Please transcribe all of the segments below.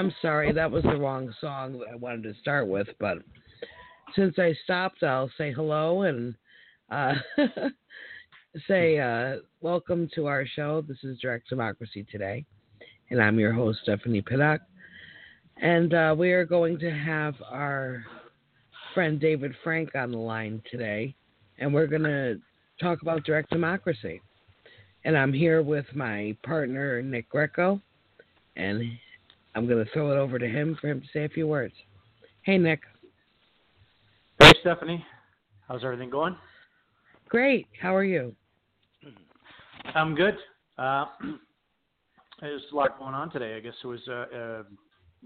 I'm sorry. That was the wrong song that I wanted to start with, but since I stopped, I'll say hello and uh, say uh, welcome to our show. This is Direct Democracy Today, and I'm your host, Stephanie Pittock. And uh, we are going to have our friend David Frank on the line today, and we're going to talk about direct democracy. And I'm here with my partner, Nick Greco, and I'm going to throw it over to him for him to say a few words. Hey, Nick. Hey, Stephanie. How's everything going? Great. How are you? I'm good. Uh, there's a lot going on today. I guess it was uh, uh,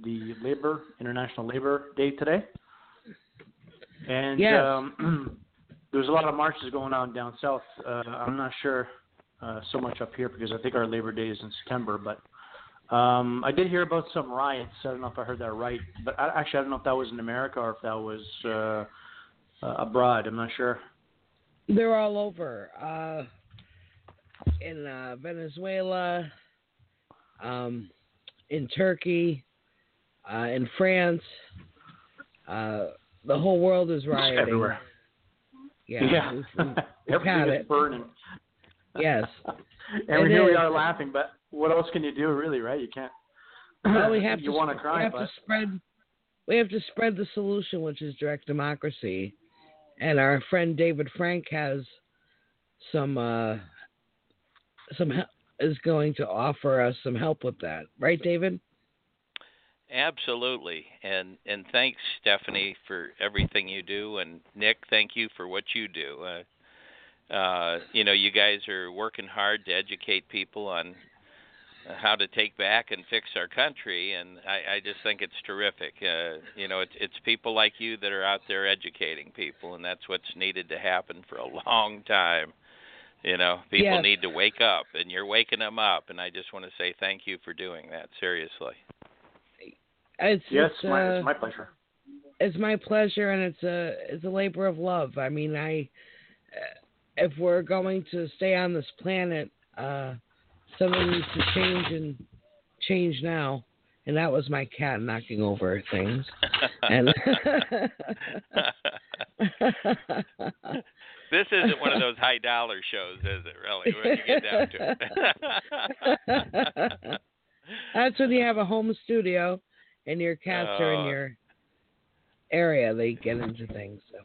the Labor International Labor Day today, and yes. um, there's a lot of marches going on down south. Uh, I'm not sure uh, so much up here because I think our Labor Day is in September, but um, I did hear about some riots. I don't know if I heard that right, but I, actually I don't know if that was in America or if that was uh, uh, abroad. I'm not sure. They're all over. Uh, in uh, Venezuela, um, in Turkey, uh, in France. Uh, the whole world is rioting. Everywhere. Yeah. yeah. We've, we've Everything is burning. Yes. and It here we are laughing, but what else can you do, really? Right? You can't. Well, we have you to. want to cry, we have but to spread. We have to spread the solution, which is direct democracy, and our friend David Frank has some uh, some is going to offer us some help with that, right, David? Absolutely, and and thanks, Stephanie, for everything you do, and Nick, thank you for what you do. Uh, uh, you know, you guys are working hard to educate people on how to take back and fix our country, and I, I just think it's terrific. Uh, you know, it's it's people like you that are out there educating people, and that's what's needed to happen for a long time. You know, people Yes. need to wake up, and you're waking them up, and I just want to say thank you for doing that. Seriously. It's, yes, it's, my, uh, it's my pleasure. it's my pleasure, and it's a it's a labor of love. I mean, I uh, if we're going to stay on this planet, uh, something needs to change and change now. And that was my cat knocking over things. And this isn't one of those high dollar shows, is it? Really, when you get down to it. That's when you have a home studio and your cats are in Oh. your area. They get into things. So.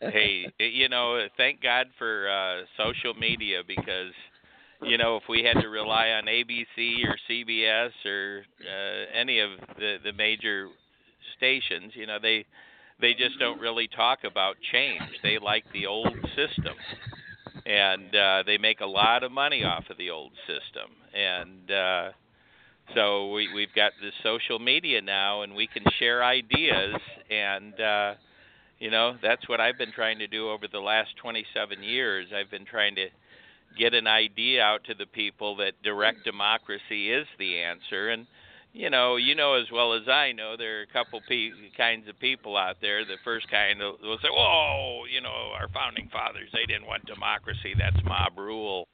hey, you know, thank God for uh social media because you know, if we had to rely on ABC or CBS or uh, any of the the major stations, you know, they they just don't really talk about change. They like the old system. And uh they make a lot of money off of the old system. And uh so we we've got this social media now and we can share ideas and uh you know, that's what I've been trying to do over the last 27 years. I've been trying to get an idea out to the people that direct democracy is the answer and you know, you know as well as I know there are a couple pe- kinds of people out there. The first kind will will say, "Whoa, you know, our founding fathers they didn't want democracy. That's mob rule."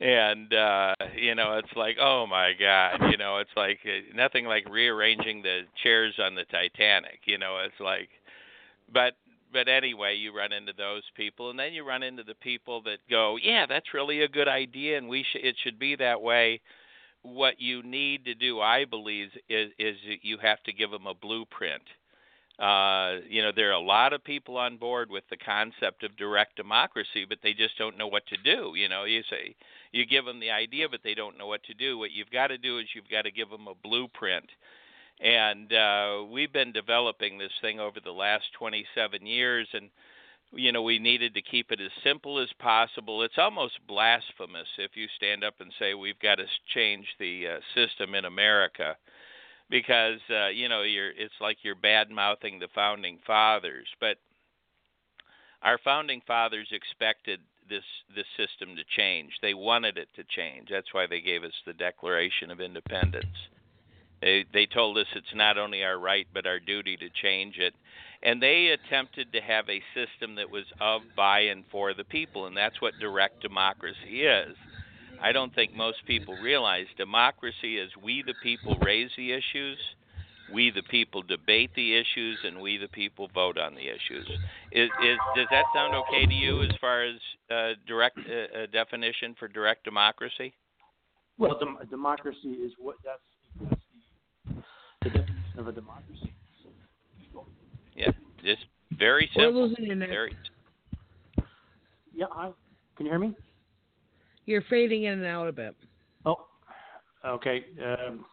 And uh, you know, it's like, "Oh my god, you know, it's like uh, nothing like rearranging the chairs on the Titanic." You know, it's like but but anyway, you run into those people, and then you run into the people that go, "Yeah, that's really a good idea, and we should it should be that way." What you need to do, I believe, is is you have to give them a blueprint. Uh, you know, there are a lot of people on board with the concept of direct democracy, but they just don't know what to do. You know, you say you give them the idea, but they don't know what to do. What you've got to do is you've got to give them a blueprint and uh, we've been developing this thing over the last 27 years and you know we needed to keep it as simple as possible. It's almost blasphemous if you stand up and say we've got to change the uh, system in america because uh, you know you're it's like you're bad mouthing the founding fathers. But our founding fathers expected this this system to change. They wanted it to change. That's why they gave us the declaration of independence They they told us it's not only our right but our duty to change it. And they attempted to have a system that was of, by, and for the people, and that's what direct democracy is. I don't think most people realize democracy is we the people raise the issues, we the people debate the issues, and we the people vote on the issues. Is, is does that sound okay to you as far as uh, direct uh, definition for direct democracy? Well, dem- democracy is what that's the, the definition of a democracy. Yeah, just very We're simple. losing. Very. Yeah, I, can you hear me? You're fading in and out a bit. Oh, okay. Um,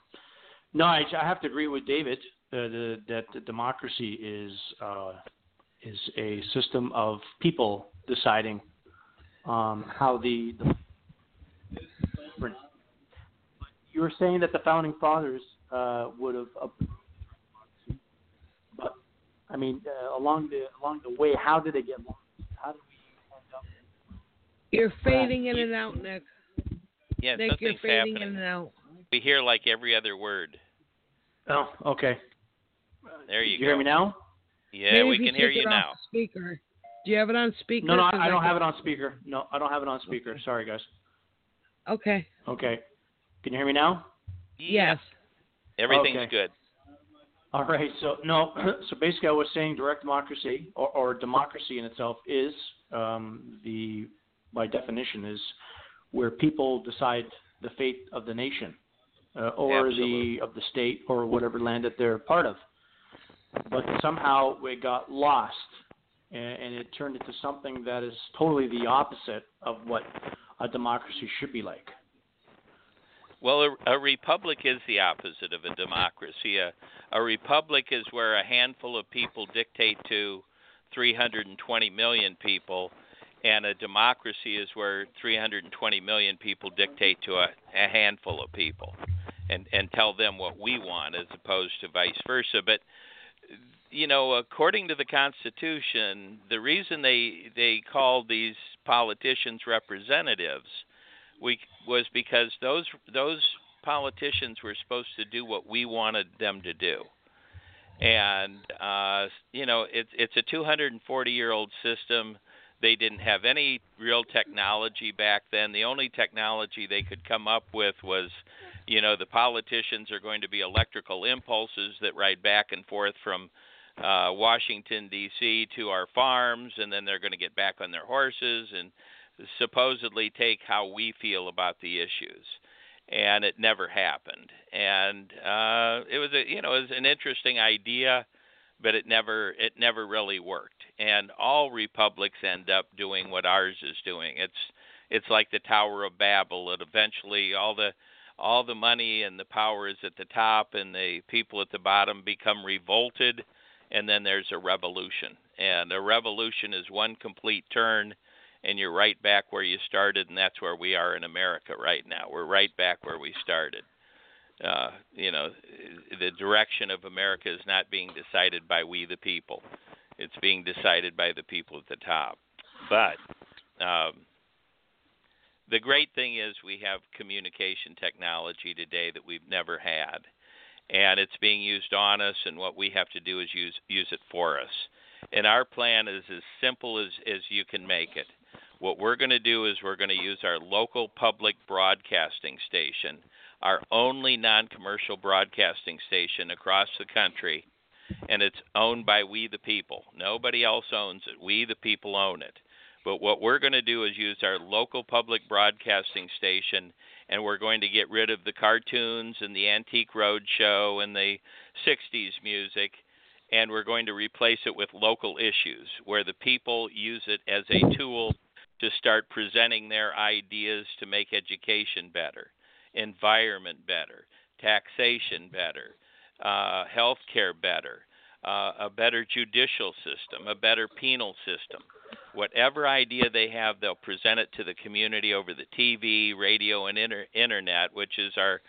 no, I, I have to agree with David uh, the, that the democracy is uh, is a system of people deciding um, how the, the. You were saying that the founding fathers uh, would have, but I mean, uh, along the along the way, how did it get lost? How did we end up? You're fading in and out, Nick. Yeah, Nick, you're something's fading happening. in and out. We hear like every other word. Oh, okay. There you, you go. hear me now? Yeah, Maybe we can hear you now. Speaker. Do you have it on speaker? No, no, 'Cause I, I don't have it on speaker. No, I don't have it on speaker. Sorry, guys. Okay. Okay. Can you hear me now? Yeah, Yes. Everything's Okay. good. All right. So no. So basically, I was saying direct democracy or, or democracy in itself is um, the by definition is where people decide the fate of the nation uh, or Absolutely. the of the state or whatever land that they're part of. But somehow it got lost, and, and it turned into something that is totally the opposite of what a democracy should be like. Well, a, a republic is the opposite of a democracy. A, a republic is where a handful of people dictate to 320 million people, and a democracy is where 320 million people dictate to a, a handful of people and, and tell them what we want as opposed to vice versa. But you know, according to the Constitution, the reason they they called these politicians representatives we was because those those politicians were supposed to do what we wanted them to do. And uh you know, it's it's a 240 year old system. They didn't have any real technology back then. The only technology they could come up with was, you know, the politicians are going to be electrical impulses that ride back and forth from uh, Washington D.C. to our farms, and then they're going to get back on their horses and supposedly take how we feel about the issues. And it never happened. And uh, it was a, you know, it was an interesting idea, but it never, it never really worked. And all republics end up doing what ours is doing. It's, it's like the Tower of Babel. It eventually all the all the money and the power is at the top and the people at the bottom become revolted and then there's a revolution. And a revolution is one complete turn, and you're right back where you started, and that's where we are in America right now. We're right back where we started. Uh, you know, the direction of America is not being decided by we the people; it's being decided by the people at the top. But um, the great thing is we have communication technology today that we've never had and it's being used on us and what we have to do is use use it for us and our plan is as simple as as you can make it what we're going to do is we're going to use our local public broadcasting station our only non-commercial broadcasting station across the country and it's owned by we the people. Nobody else owns it. We the people own it. But what we're going to do is use our local public broadcasting station and we're going to get rid of the cartoons and the antique road show and the 60s music and we're going to replace it with local issues where the people use it as a tool to start presenting their ideas to make education better, environment better, taxation better, uh, health care better, uh, a better judicial system, a better penal system. Whatever idea they have, they'll present it to the community over the TV, radio, and inter- internet, which is our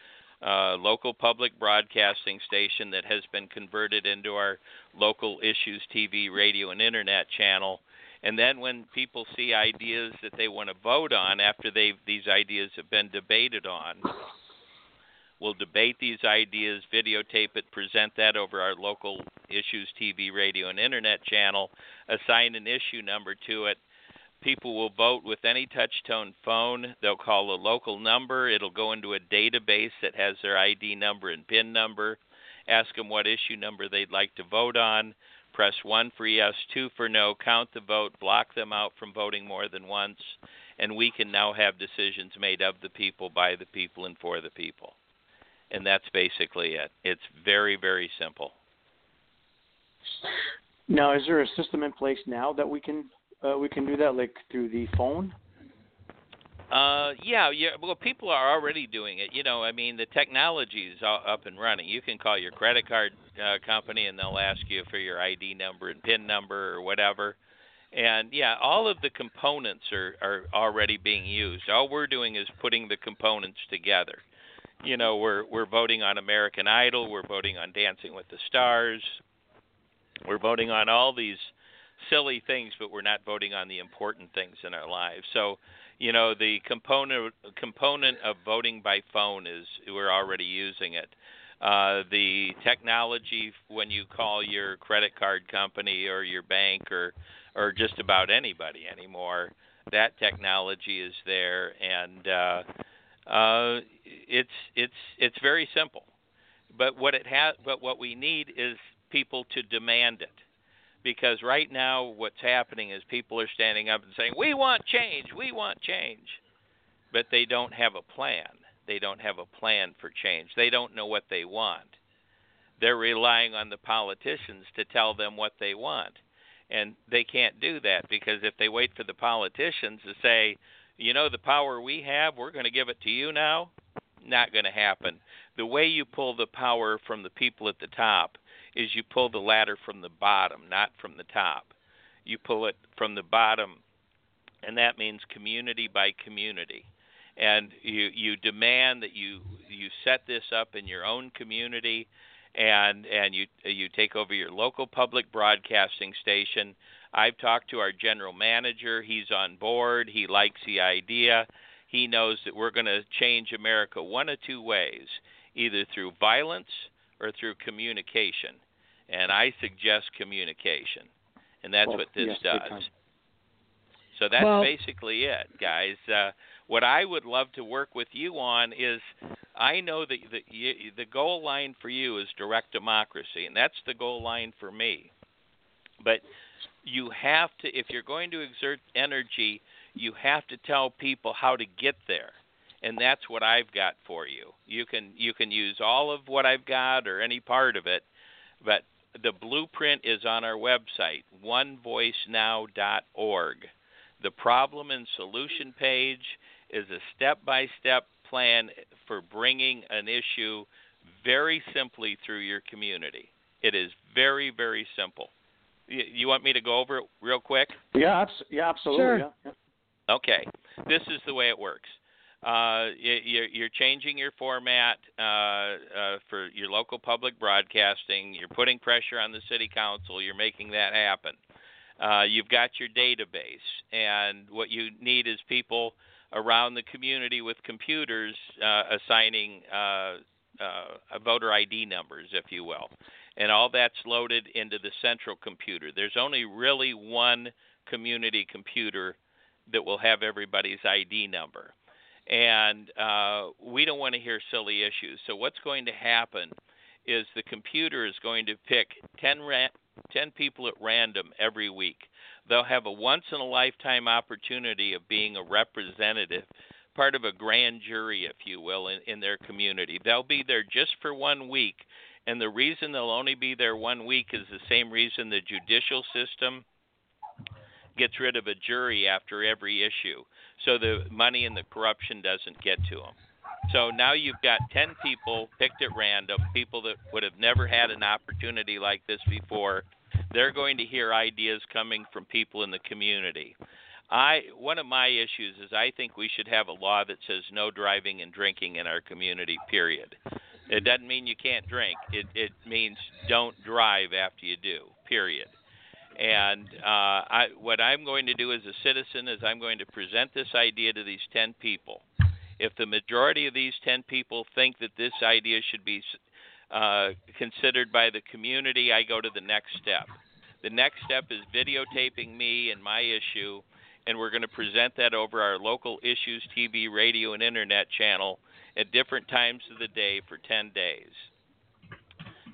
uh, local public broadcasting station that has been converted into our local issues TV, radio, and internet channel. And then when people see ideas that they want to vote on after they these ideas have been debated on, We'll debate these ideas, videotape it, present that over our local Issues TV, radio, and internet channel, assign an issue number to it. People will vote with any touch tone phone. They'll call a local number. It'll go into a database that has their ID number and PIN number. Ask them what issue number they'd like to vote on. Press 1 for yes, 2 for no, count the vote, block them out from voting more than once, and we can now have decisions made of the people, by the people, and for the people. And that's basically it. It's very, very simple. Now, is there a system in place now that we can uh, we can do that, like through the phone? Uh, yeah, yeah. Well, people are already doing it. You know, I mean, the technology is up and running. You can call your credit card uh, company, and they'll ask you for your ID number and PIN number or whatever. And yeah, all of the components are are already being used. All we're doing is putting the components together. You know, we're we're voting on American Idol, we're voting on Dancing with the Stars, we're voting on all these silly things, but we're not voting on the important things in our lives. So you know the component component of voting by phone is we're already using it. Uh, the technology when you call your credit card company or your bank or or just about anybody anymore, that technology is there, and uh, uh, it's it's it's very simple. But what it has, but what we need is people to demand it because right now what's happening is people are standing up and saying we want change we want change. But they don't have a plan. They don't have a plan for change. They don't know what they want. They're relying on the politicians to tell them what they want. And they can't do that because if they wait for the politicians to say you know the power we have we're going to give it to you now not going to happen. The way you pull the power from the people at the top is you pull the ladder from the bottom, not from the top. You pull it from the bottom, and that means community by community. And you you demand that you you set this up in your own community, and and you you take over your local public broadcasting station. I've talked to our general manager. He's on board. He likes the idea. He knows that we're going to change America one of two ways either through violence or through communication. And I suggest communication. And that's well, what this yes, does. So that's well, basically it, guys. Uh, what I would love to work with you on is I know that the, the goal line for you is direct democracy, and that's the goal line for me. But you have to, if you're going to exert energy, you have to tell people how to get there and that's what I've got for you. You can you can use all of what I've got or any part of it, but the blueprint is on our website onevoicenow.org. The problem and solution page is a step-by-step plan for bringing an issue very simply through your community. It is very very simple. You, want me to go over it real quick? Yeah, yeah, absolutely. Sure. Yeah, yeah. Okay, this is the way it works. Uh, you're, changing your format uh, uh, for your local public broadcasting. You're putting pressure on the city council. You're making that happen. Uh, you've got your database, and what you need is people around the community with computers uh, assigning uh, uh, voter ID numbers, if you will. And all that's loaded into the central computer. There's only really one community computer that will have everybody's ID number and uh, we don't want to hear silly issues. So what's going to happen is the computer is going to pick 10, ra- 10 people at random every week. They'll have a once in a lifetime opportunity of being a representative, part of a grand jury, if you will, in, in their community. They'll be there just for one week, and the reason they'll only be there one week is the same reason the judicial system gets rid of a jury after every issue so the money and the corruption doesn't get to them. So now you've got 10 people picked at random, people that would have never had an opportunity like this before. They're going to hear ideas coming from people in the community. I one of my issues is I think we should have a law that says no driving and drinking in our community. Period. It doesn't mean you can't drink. It it means don't drive after you do. Period. And uh, I, what I'm going to do as a citizen is I'm going to present this idea to these 10 people. If the majority of these 10 people think that this idea should be uh, considered by the community, I go to the next step. The next step is videotaping me and my issue, and we're going to present that over our local Issues TV, radio, and internet channel at different times of the day for 10 days.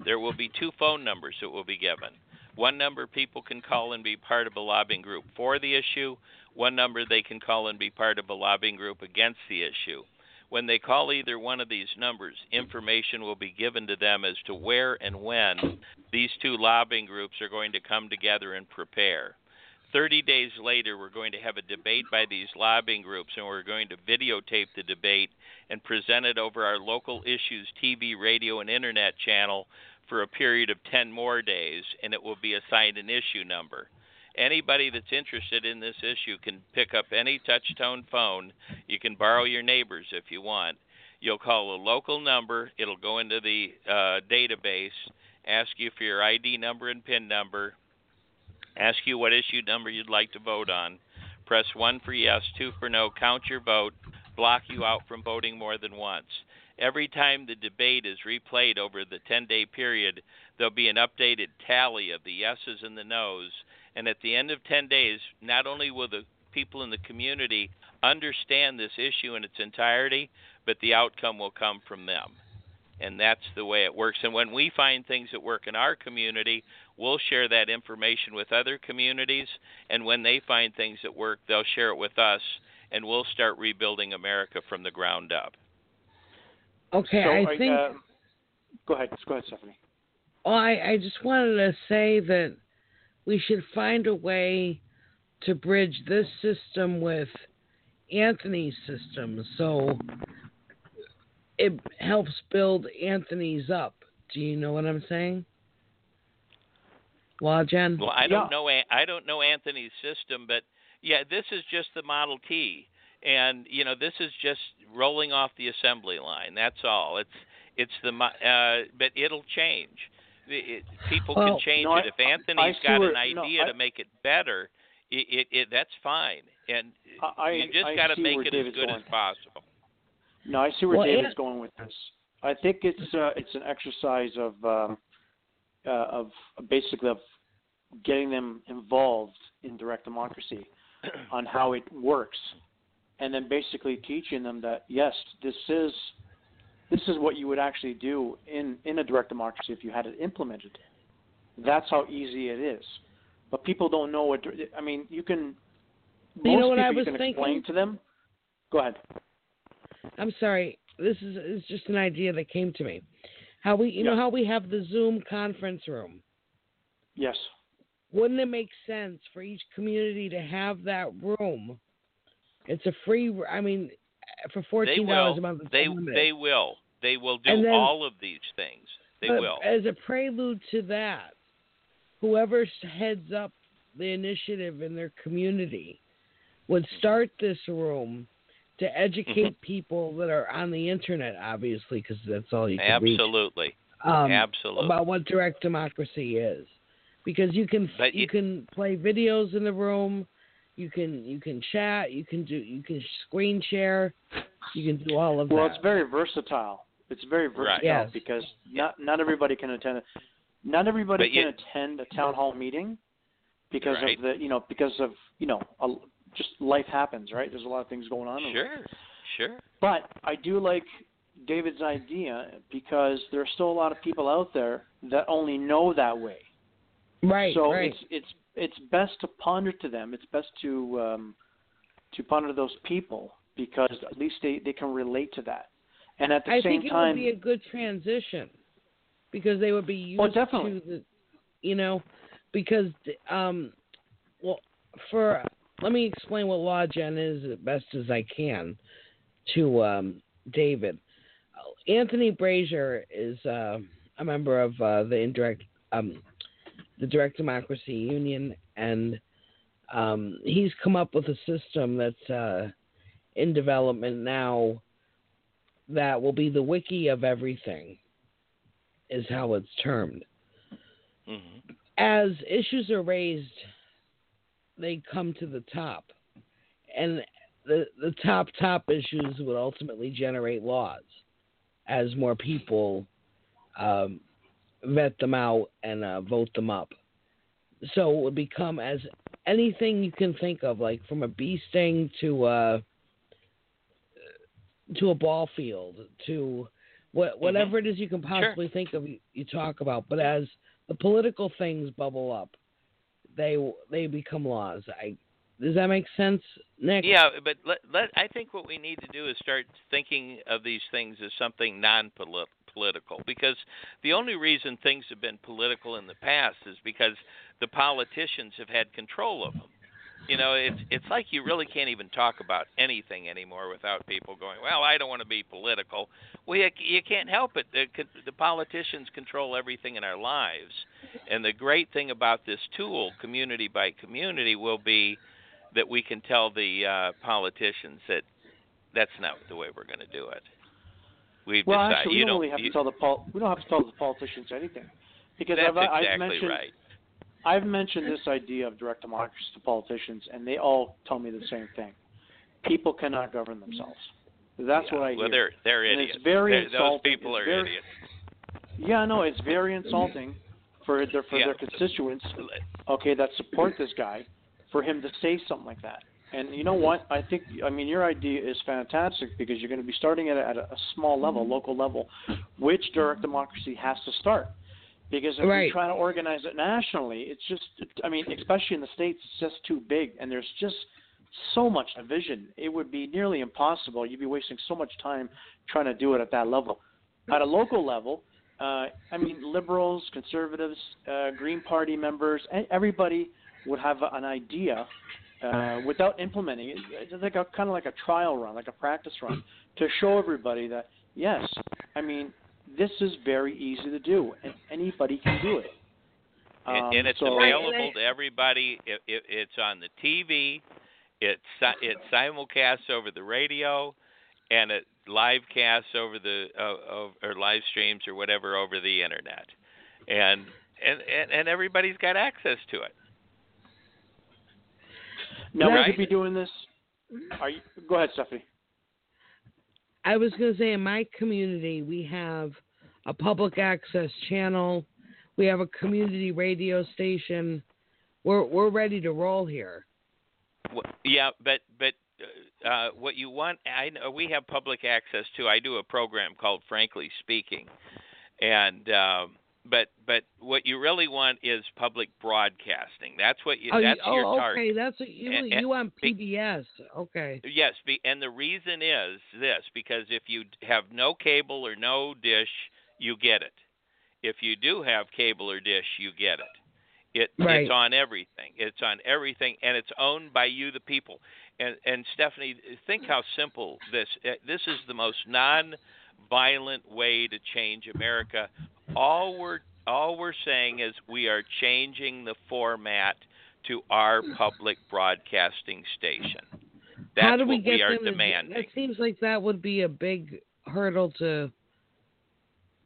There will be two phone numbers that will be given. One number people can call and be part of a lobbying group for the issue. One number they can call and be part of a lobbying group against the issue. When they call either one of these numbers, information will be given to them as to where and when these two lobbying groups are going to come together and prepare. 30 days later, we're going to have a debate by these lobbying groups, and we're going to videotape the debate and present it over our local issues TV, radio, and internet channel for a period of 10 more days, and it will be assigned an issue number anybody that's interested in this issue can pick up any touch-tone phone. You can borrow your neighbors if you want. You'll call a local number. It'll go into the uh, database, ask you for your ID number and PIN number, ask you what issue number you'd like to vote on. Press 1 for yes, 2 for no, count your vote, block you out from voting more than once. Every time the debate is replayed over the 10 day period, there'll be an updated tally of the yeses and the nos, and at the end of 10 days, not only will the people in the community understand this issue in its entirety, but the outcome will come from them. And that's the way it works. And when we find things that work in our community, we'll share that information with other communities. And when they find things that work, they'll share it with us. And we'll start rebuilding America from the ground up. Okay, so, I think. Uh, go ahead. Go ahead, Stephanie. Well, I, I just wanted to say that we should find a way to bridge this system with Anthony's system so it helps build Anthony's up. Do you know what I'm saying? Well, Jen. Well, I don't yeah. know. I don't know Anthony's system, but yeah, this is just the Model T, and you know, this is just rolling off the assembly line. That's all. It's it's the uh, but it'll change it, people well, can change no, it. If Anthony's got an idea no, I, to make it better, it, it, it that's fine, and I, you just got to make it David's as good going. as possible. No, I see where well, David's going with this. I think it's uh, it's an exercise of um, uh, of basically of getting them involved in direct democracy on how it works, and then basically teaching them that yes, this is this is what you would actually do in, in a direct democracy if you had it implemented. That's how easy it is. But people don't know what. I mean, you can. You most know what people I was you can thinking? explain to them. Go ahead. I'm sorry. This is, is just an idea that came to me. How we, you yeah. know, how we have the Zoom conference room. Yes. Wouldn't it make sense for each community to have that room? It's a free. I mean, for fourteen dollars a month. They they will. They will do then, all of these things. They will. As a prelude to that, whoever heads up the initiative in their community would start this room to educate mm-hmm. people that are on the internet, obviously, because that's all you can Absolutely. reach. Um, Absolutely. About what direct democracy is, because you can but you it, can play videos in the room you can you can chat, you can do you can screen share, you can do all of well, that. Well, it's very versatile. It's very versatile right. yes. because not not everybody can attend. Not everybody but can you, attend a town hall meeting because right. of the you know because of you know a, just life happens, right? There's a lot of things going on. Sure, sure. But I do like David's idea because there are still a lot of people out there that only know that way. Right. So right. it's it's it's best to ponder to them. It's best to um, to ponder to those people because at least they, they can relate to that. And at the I same time, I think time, it would be a good transition because they would be used oh, definitely. to the, you know, because um, well, for let me explain what Law Gen is as best as I can to um, David. Anthony Brazier is uh, a member of uh, the indirect um, the Direct Democracy Union, and um, he's come up with a system that's uh, in development now that will be the wiki of everything, is how it's termed. Mm-hmm. As issues are raised, they come to the top. And the the top top issues would ultimately generate laws as more people um, vet them out and uh, vote them up. So it would become as anything you can think of, like from a bee sting to uh, to a ball field to what, whatever it is you can possibly Sure. think of. You, you talk about, but as the political things bubble up, they they become laws. I does that make sense, Nick? Yeah, but let, let I think what we need to do is start thinking of these things as something non-political because the only reason things have been political in the past is because the politicians have had control of them. You know, it's it's like you really can't even talk about anything anymore without people going, "Well, I don't want to be political." Well, you, you can't help it. The, the politicians control everything in our lives, and the great thing about this tool, community by community, will be that we can tell the uh, politicians that that's not the way we're going to do it. We've Well, decided actually, we you don't don't. really have you, to tell the pol- we don't have to tell the politicians anything because that's I've, I've mentioned right. I've mentioned this idea of direct democracy to politicians, and they all tell me the same thing. People cannot govern themselves. That's Yeah. what I well, hear. they're they're And idiots. it's very They're- those people It's are very- idiots. Yeah, no, it's very insulting for their for Yeah. their constituents. Okay, that support this guy, for him to say something like that. And you know what? I think I mean your idea is fantastic because you're going to be starting at a, at a small level, local level, which direct democracy has to start. Because if Right. we try to organize it nationally, it's just I mean, especially in the states, it's just too big, and there's just so much division. It would be nearly impossible. You'd be wasting so much time trying to do it at that level. At a local level, uh, I mean, liberals, conservatives, uh, Green Party members, everybody would have an idea uh, without implementing it. It's like a kind of like a trial run, like a practice run, to show everybody that yes, I mean, this is very easy to do, and anybody can do it. and, Um, and it's so, available to everybody. It, it, it's on the TV. It's si- it simulcasts over the radio, and it live casts over the uh, or live streams or whatever over the internet, and and and, and everybody's got access to it. Now, would Right. you be doing this? Are you? Go ahead, Stephanie. I was going to say in my community we have a public access channel, we have a community radio station. We're we're ready to roll here. Wh- Yeah, but but uh, uh, what you want, I know we have public access to. I do a program called Frankly Speaking, and um, but but what you really want is public broadcasting. That's what you. oh, that's you, your oh, target. okay, that's what you And- you want PBS. Okay. Yes, be, and the reason is this because if you have no cable or no dish, you get it. If you do have cable or dish, you get it. It Right. it's on everything. It's on everything, and it's owned by you, the people. And and Stephanie, think how simple this. uh, This is the most non-violent way to change America. All we're all we're saying is we are changing the format to our public broadcasting station. That's How do we what get we are them to do- demanding. It seems like that would be a big hurdle to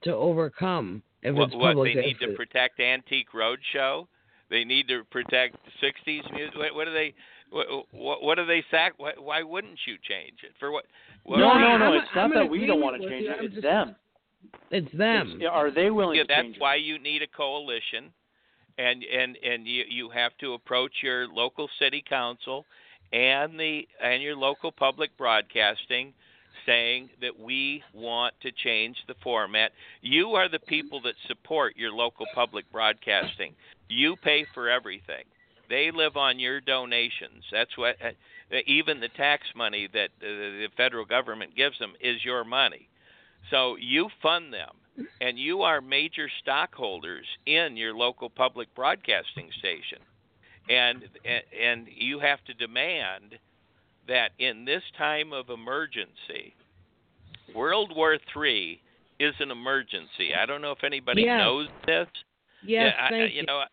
to overcome if what, it's what public. they need to protect Antique Roadshow. They need to protect '60s music. What, what do they? What, what, what do they sack? Why, why wouldn't you change it for what? what no, I- no, no. I'm- it's I'm not that we don't want to change you. it. I'm It's just- them. It's them. It's- are they willing Yeah, to that's change it? why you need a coalition, and and and you you have to approach your local city council and the and your local public broadcasting saying that we want to change the format. You are the people that support your local public broadcasting. You pay for everything. They live on your donations. That's what uh, even the tax money that uh, the federal government gives them is your money. So you fund them and you are major stockholders in your local public broadcasting station and and you have to demand that in this time of emergency World War III is an emergency. I don't know if anybody Yes. knows this. yes, yeah, I, thank you know,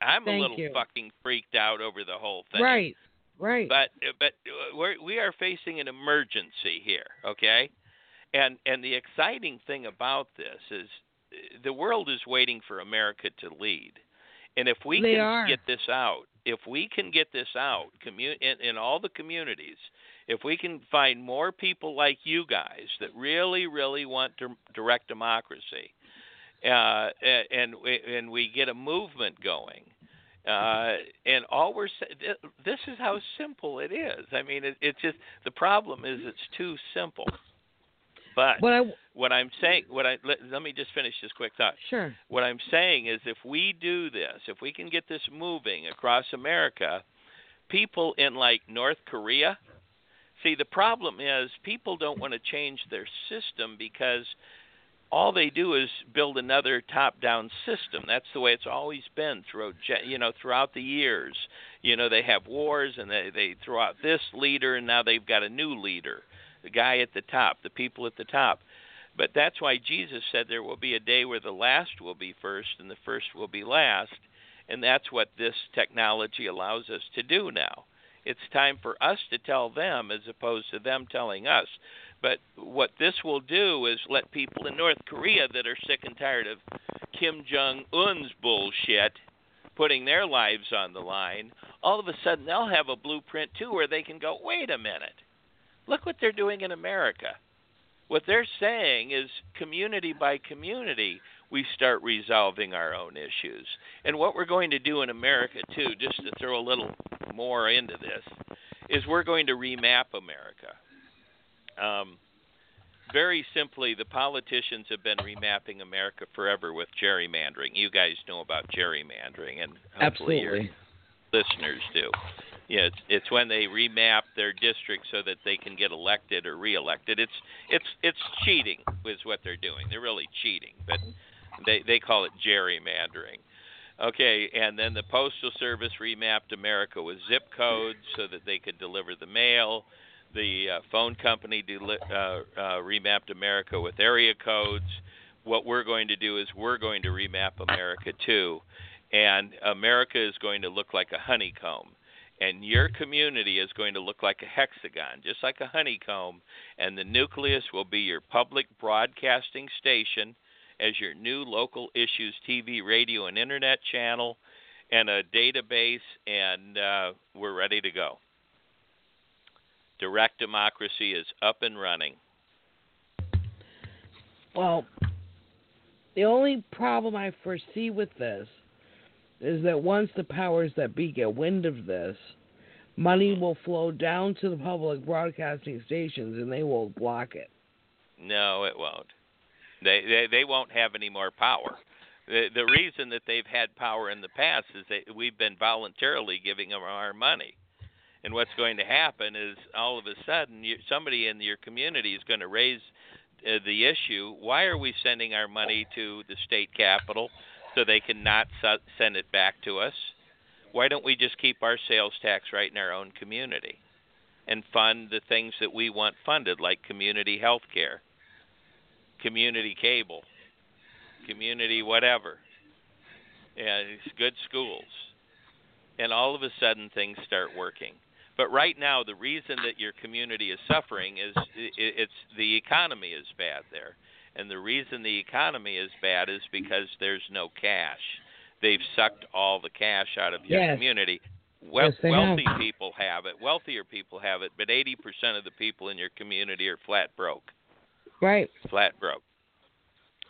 I'm a little you. fucking freaked out over the whole thing. Right. Right. But but we're, we are facing an emergency here, okay? And and the exciting thing about this is uh, the world is waiting for America to lead. And if we They can are. get this out, if we can get this out commu- in, in all the communities, if we can find more people like you guys that really, really want to direct democracy, uh, and and we get a movement going, uh, and all we're this is how simple it is. I mean, it, it's just the problem is it's too simple. But What I what I'm saying, what I let, let me just finish this quick thought. sure. What I'm saying is, if we do this, if we can get this moving across America, people in like North Korea, see, the problem is people don't want to change their system because all they do is build another top-down system. That's the way it's always been throughout, you know, throughout the years. You know, they have wars and they they throw out this leader, and now they've got a new leader, the guy at the top, the people at the top. But that's why Jesus said there will be a day where the last will be first and the first will be last. And that's what this technology allows us to do now. It's time for us to tell them as opposed to them telling us. But what this will do is let people in North Korea that are sick and tired of Kim Jong un's bullshit putting their lives on the line, all of a sudden they'll have a blueprint too where they can go, wait a minute. Look what they're doing in America. What they're saying is community by community we start resolving our own issues. And what we're going to do in america too just to throw a little more into this is we're going to remap america. Um, very simply the politicians have been remapping america forever with gerrymandering. You guys know about gerrymandering and hopefully your listeners do. Yeah, it's it's when they remap their district so that they can get elected or reelected. It's it's it's cheating is what they're doing. They're really cheating, but they they call it gerrymandering. Okay, and then the postal service remapped America with zip codes so that they could deliver the mail. The uh, phone company deli- uh, uh, remapped America with area codes. What we're going to do is we're going to remap America too, and America is going to look like a honeycomb and your community is going to look like a hexagon, just like a honeycomb, and the nucleus will be your public broadcasting station as your new local issues TV, radio, and internet channel, and a database, and uh, we're ready to go. Direct democracy is up and running. Well, the only problem I foresee with this is that once the powers that be get wind of this, money will flow down to the public broadcasting stations and they will block it. No, it won't. They they, they won't have any more power. The, the reason that they've had power in the past is that we've been voluntarily giving them our money. And what's going to happen is all of a sudden you, somebody in your community is going to raise uh, the issue why are we sending our money to the state capital so they can not su- send it back to us? Why don't we just keep our sales tax right in our own community and fund the things that we want funded, like community health care, community cable, community whatever, and good schools? And all of a sudden things start working. But right now, the reason that your community is suffering is it's the economy is bad there. And the reason the economy is bad is because there's no cash. They've sucked all the cash out of your Yes. community. Well, Yes, wealthy have. people have it. Wealthier people have it, but 80% of the people in your community are flat broke Right. flat broke.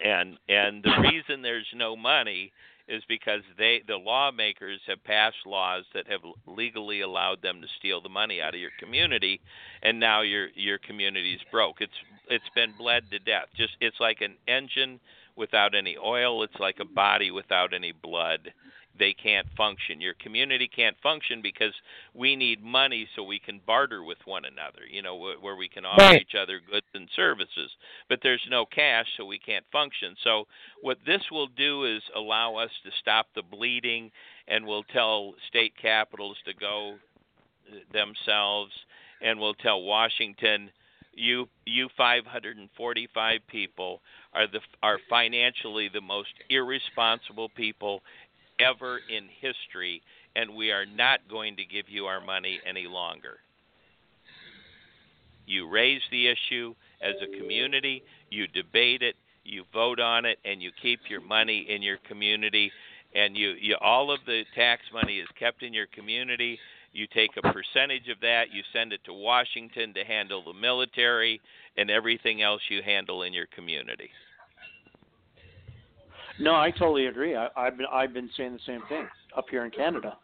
And and the reason there's no money is because they the lawmakers have passed laws that have legally allowed them to steal the money out of your community and now your your community's broke. It's it's been bled to death. Just it's like an engine without any oil, it's like a body without any blood. They can't function. Your community can't function because we need money so we can barter with one another, you know, wh- where we can offer Right. each other goods and services. But there's no cash, so we can't function. So, what this will do is allow us to stop the bleeding and we'll tell state capitals to go uh, themselves and we'll tell Washington you you 545 people are the are financially the most irresponsible people ever in history and we are not going to give you our money any longer. You raise the issue as a community, you debate it, you vote on it and you keep your money in your community and you, you all of the tax money is kept in your community. You take a percentage of that, you send it to Washington to handle the military and everything else you handle in your community. No, I totally agree. I, I've been I've been saying the same thing up here in Canada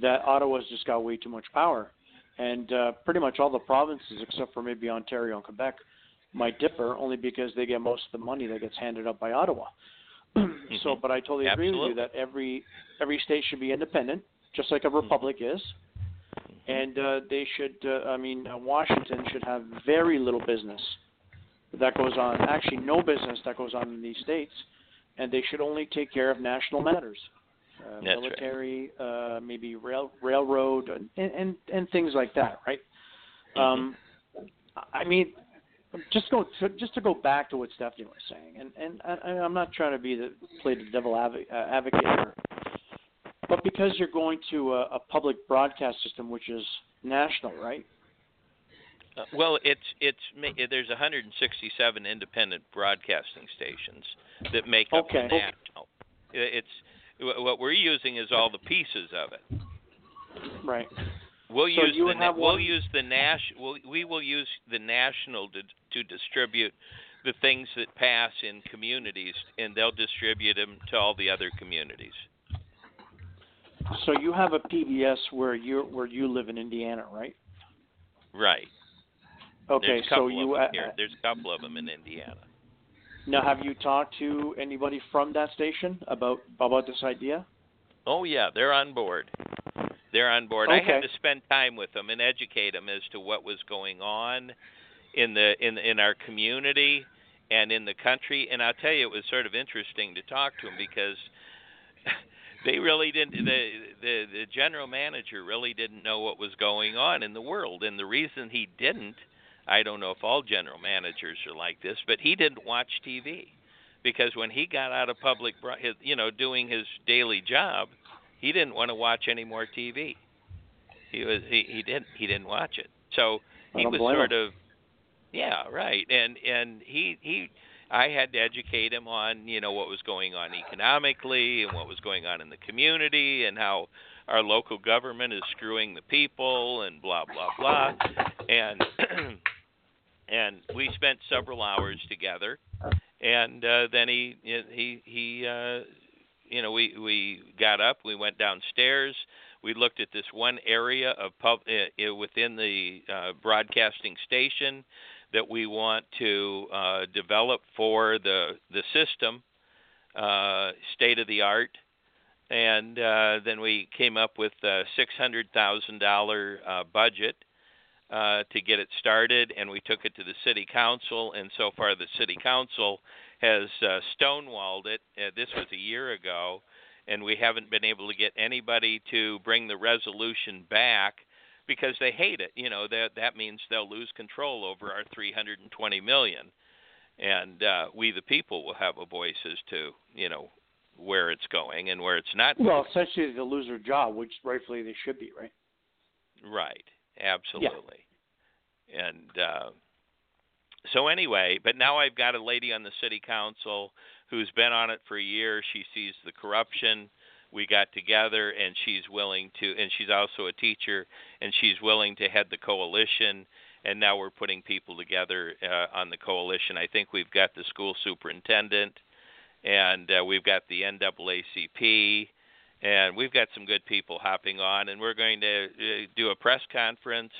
that Ottawa's just got way too much power, and uh, pretty much all the provinces except for maybe Ontario and Quebec might differ only because they get most of the money that gets handed up by Ottawa. Mm-hmm. so, but I totally agree Absolutely. with you that every every state should be independent, just like a Mm-hmm. republic is, and uh, they should. Uh, I mean, uh, Washington should have very little business that goes on. Actually, no business that goes on in these states, and they should only take care of national matters, uh, That's right. military, uh, maybe rail railroad, and, and and things like that, right? Mm-hmm. Um, I mean, just go to, just to go back to what Stephanie was saying, and and I, I'm not trying to be the play the devil uh, advocate here, but because you're going to a, a public broadcast system which is national, right? Uh, well, it's it's there's 167 independent broadcasting stations that make up Okay. the national. It's what we're using is all the pieces of it. Right. We'll So use the na- we'll one- use the nas we'll, we will use the national to to distribute the things that pass in communities, and they'll distribute them to all the other communities. So you have a PBS where you where you live in Indiana, right? Right. Okay. So you uh, here. There's a couple of them in Indiana. now have you talked to anybody from that station about about this idea? Oh yeah, they're on board. They're on board. Okay. I had to spend time with them and educate them as to what was going on in the in in our community and in the country. And I'll tell you, it was sort of interesting to talk to them because they really didn't. The the the general manager really didn't know what was going on in the world, and the reason he didn't, I don't know if all general managers are like this, but he didn't watch TV because when he got out of public, you know, doing his daily job, he didn't want to watch any more TV. He was he, he didn't he didn't watch it. So he was sort him. of yeah, right. And and he he I had to educate him on, you know, what was going on economically and what was going on in the community and how our local government is screwing the people and blah blah blah. And and we spent several hours together. And uh then he he he uh you know we we got up we went downstairs we looked at this one area of pub uh, within the uh, broadcasting station that we want to uh, develop for the the system uh, state of the art and uh, then we came up with a six hundred thousand dollar uh, budget uh, to get it started, and we took it to the city council. And so far, the city council has uh, stonewalled it. Uh, this was a year ago, and we haven't been able to get anybody to bring the resolution back because they hate it. You know that that means they'll lose control over our 320 million, and uh, we the people will have a voice as to you know where it's going and where it's not. Well, essentially they'll lose their job, which rightfully they should be, right? Right. Absolutely. And uh, so anyway, but now I've got a lady on the city council who's been on it for a year. She sees the corruption. We got together, and she's willing to, and she's also a teacher, and she's willing to head the coalition. And now we're putting people together uh, on the coalition. I think we've got the school superintendent, and uh, we've got the NAACP, and we've got some good people hopping on. And we're going to uh, do a press conference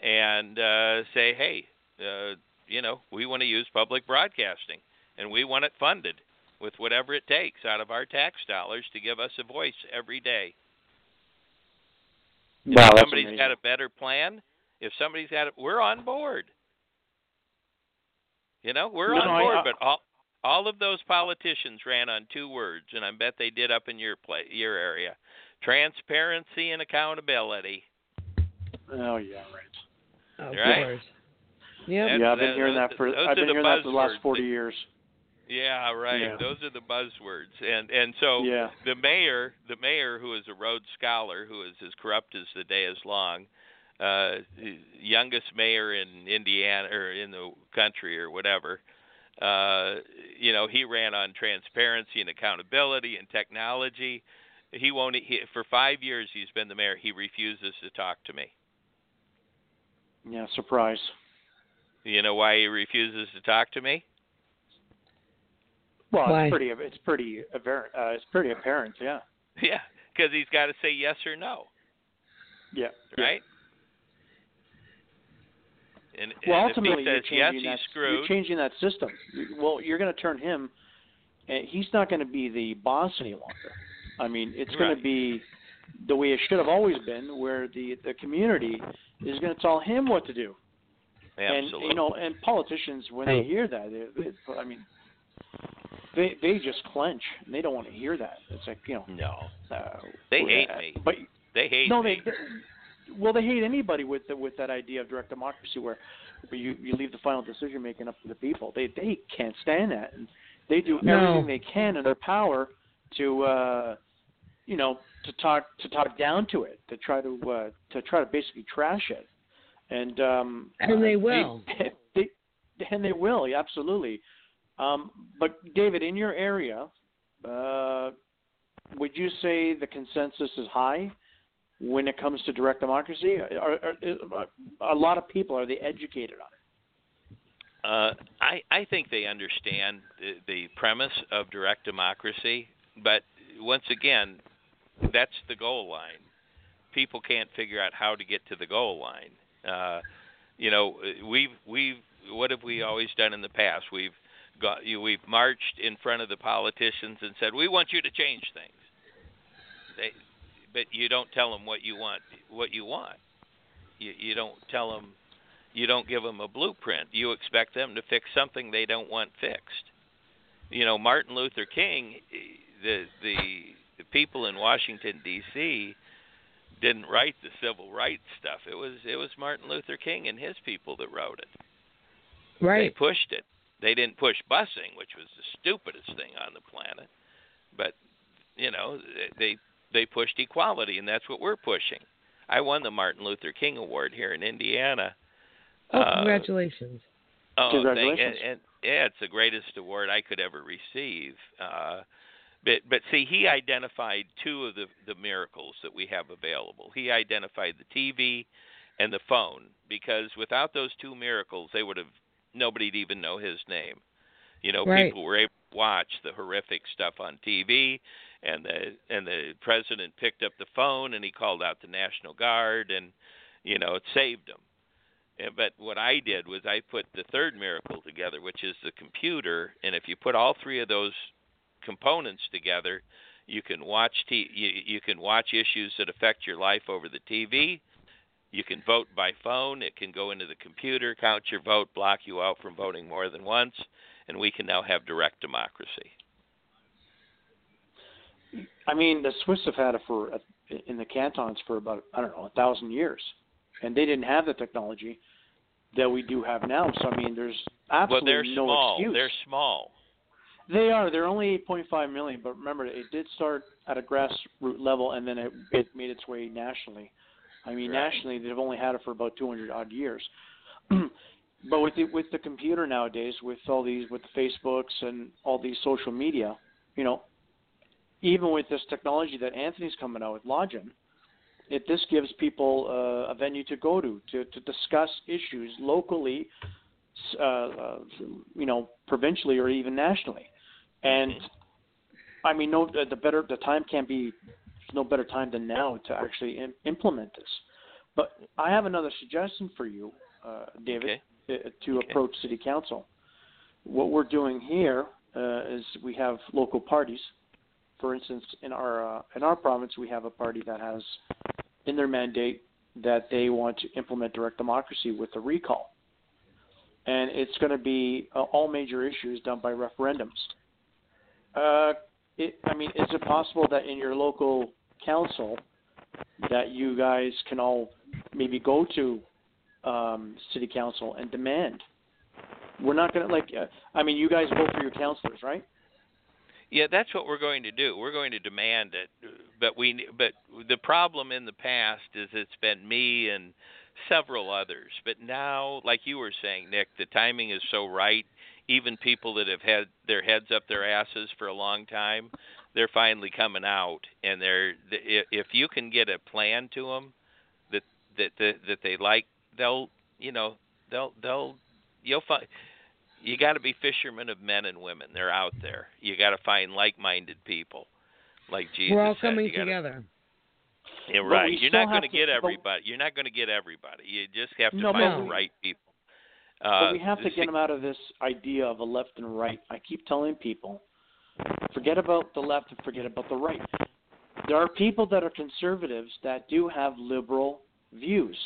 and uh, say, hey, uh, you know, we want to use public broadcasting, and we want it funded with whatever it takes out of our tax dollars to give us a voice every day. And Wow, if somebody's amazing. got a better plan, if somebody's got it, we're on board. You know, we're No, on board, I- but all all of those politicians ran on two words, and I bet they did up in your play, your area: transparency and accountability. Oh yeah, right. Of Right? course. Yep. That's- yeah, I've been hearing that for those I've been hearing that for the last forty that- years. Yeah, right. Yeah. Those are the buzzwords, and and so Yeah. the mayor, the mayor who is a Rhodes Scholar, who is as corrupt as the day is long, uh, the youngest mayor in Indiana or in the country or whatever, Uh, you know, he ran on transparency and accountability and technology. He won't. He, for five years, he's been the mayor. He refuses to talk to me. Yeah, surprise. You know why he refuses to talk to me? Well, Why? it's pretty. It's pretty apparent. Uh, it's pretty apparent. Yeah. Yeah, because he's got to say yes or no, Yeah. right? And, Well, and if ultimately, he says you're changing he's that. You're changing that system. Well, you're going to turn him. And he's not going to be the boss any longer. I mean, it's going Right. to be the way it should have always been, where the the community is going to tell him what to do. Absolutely. And you know, and politicians when Hey. they hear that, they, they, I mean, they they just clench. And they don't want to hear that. It's like you know, no, uh, They hate uh, me. But they hate no, me. they, they well, they hate anybody with the, with that idea of direct democracy, where, where you you leave the final decision making up to the people. They they can't stand that, and they do No. everything they can in their power to, uh, you know, to talk to talk down to it, to try to uh, to try to basically trash it, and um, And they will. They, they, and they will, yeah, absolutely. Um, but David, in your area, uh, would you say the consensus is high when it comes to direct democracy? Are, are, a lot of people are they educated on it? Uh, I I think they understand the, the premise of direct democracy, but once again, that's the goal line. People can't figure out how to get to the goal line. Uh, you know, we've we've what have we always done in the past? We've got you we've marched in front of the politicians and said we want you to change things. They, but you don't tell them what you want. What you want. You you don't tell them you don't give them a blueprint. You expect them to fix something they don't want fixed. You know, Martin Luther King, the the, the people in Washington D.C. didn't write the civil rights stuff. It was it was Martin Luther King and his people that wrote it. Right. They pushed it. They didn't push busing, which was the stupidest thing on the planet. But you know, they they pushed equality, and that's what we're pushing. I won the Martin Luther King Award here in Indiana. Oh, Uh, congratulations. Oh, thank, and, Congratulations. and yeah, it's the greatest award I could ever receive. Uh, but but see, he identified two of the the miracles that we have available. He identified the TV and the phone because without those two miracles, they would have nobody'd even know his name. You know, Right. people were able to watch the horrific stuff on TV, and the and the president picked up the phone and he called out the National Guard, and you know, it saved him. But what I did was I put the third miracle together, which is the computer. And if you put all three of those components together, you can watch t- you, you can watch issues that affect your life over the TV. You can vote by phone. It can go into the computer, count your vote, block you out from voting more than once, and we can now have direct democracy. I mean, the Swiss have had it for uh, in the cantons for about I don't know a thousand years, and they didn't have the technology that we do have now. So I mean, there's well, absolutely they're no small. excuse. They're small. They are. They're only 8.5 million, but remember, it did start at a grassroots level, and then it, it made its way nationally. I mean, Right. nationally, they've only had it for about 200 odd years. but with the with the computer nowadays, with all these, with the Facebooks and all these social media, you know, even with this technology that Anthony's coming out with, Login, it this gives people uh, a venue to go to to to discuss issues locally, uh, uh, you know, provincially or even nationally. And. I mean, no, the better the time can't be. No better time than now to actually Im- implement this. But I have another suggestion for you, uh, David, Okay. to Okay. approach city council. What we're doing here uh, is we have local parties. For instance, in our uh, in our province, we have a party that has in their mandate that they want to implement direct democracy with a recall, and it's going to be uh, all major issues done by referendums. Uh, it, I mean, is it possible that in your local council that you guys can all maybe go to um, city council and demand? We're not going to like. Uh, I mean, you guys vote for your councilors, right? Yeah, that's what we're going to do. We're going to demand it, but we but the problem in the past is it's been me and several others. But now, like you were saying, Nick, the timing is so right. Even people that have had their heads up their asses for a long time, they're finally coming out, and they're if you can get a plan to them that that that, that they like, they'll you know they'll they'll you'll find you got to be fishermen of men and women. They're out there. You got to find like-minded people, like Jesus. We're all said. coming gotta- together. Yeah, right. You're not going to get everybody. You're not going to get everybody. You just have to No, find but the right people. But Uh, we have to the get them out of this idea of a left and right. I keep telling people, forget about the left and forget about the right. There are people that are conservatives that do have liberal views.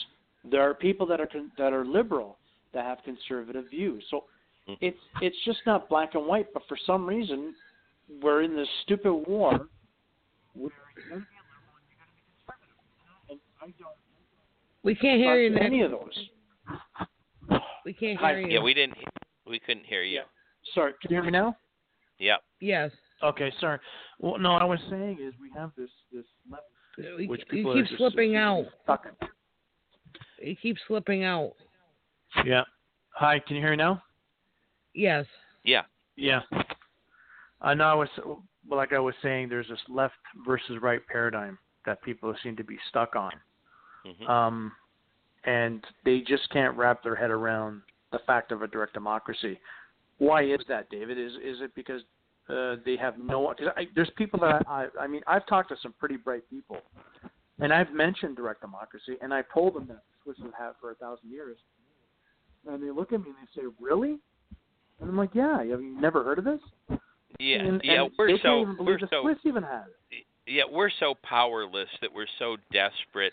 There are people that are con- that are liberal that have conservative views. So. Mm-hmm. it's it's just not black and white. But for some reason, we're in this stupid war. Where you gotta be a liberal and you gotta be conservative. And I don't We can't hear you, trust any Nick. of those. We can't Hi. hear you. Yeah, we didn't. We couldn't hear you. Yeah. Sorry, can you hear me now? Yep. Yes. Okay, sorry. Well, no, I was saying is we have this this left, You, which you people keep are just slipping out. stuck. You keep slipping out. Yeah. Hi, can you hear me now? Yes. Yeah. Yeah. I know. I was like I was saying. There's this left versus right paradigm that people seem to be stuck on, hmm um, and they just can't wrap their head around the fact of a direct democracy. Why is that, David? Is is it because uh, they have no? Cause I, there's people that I, I mean, I've talked to some pretty bright people, and I've mentioned direct democracy, and I've told them that the Swiss have for a thousand years, and they look at me and they say, "Really?" And I'm like, "Yeah, you've you never heard of this?" Yeah. and, yeah. and we're so can't even we're believe the so Swiss even had it. yeah we're so powerless that we're so desperate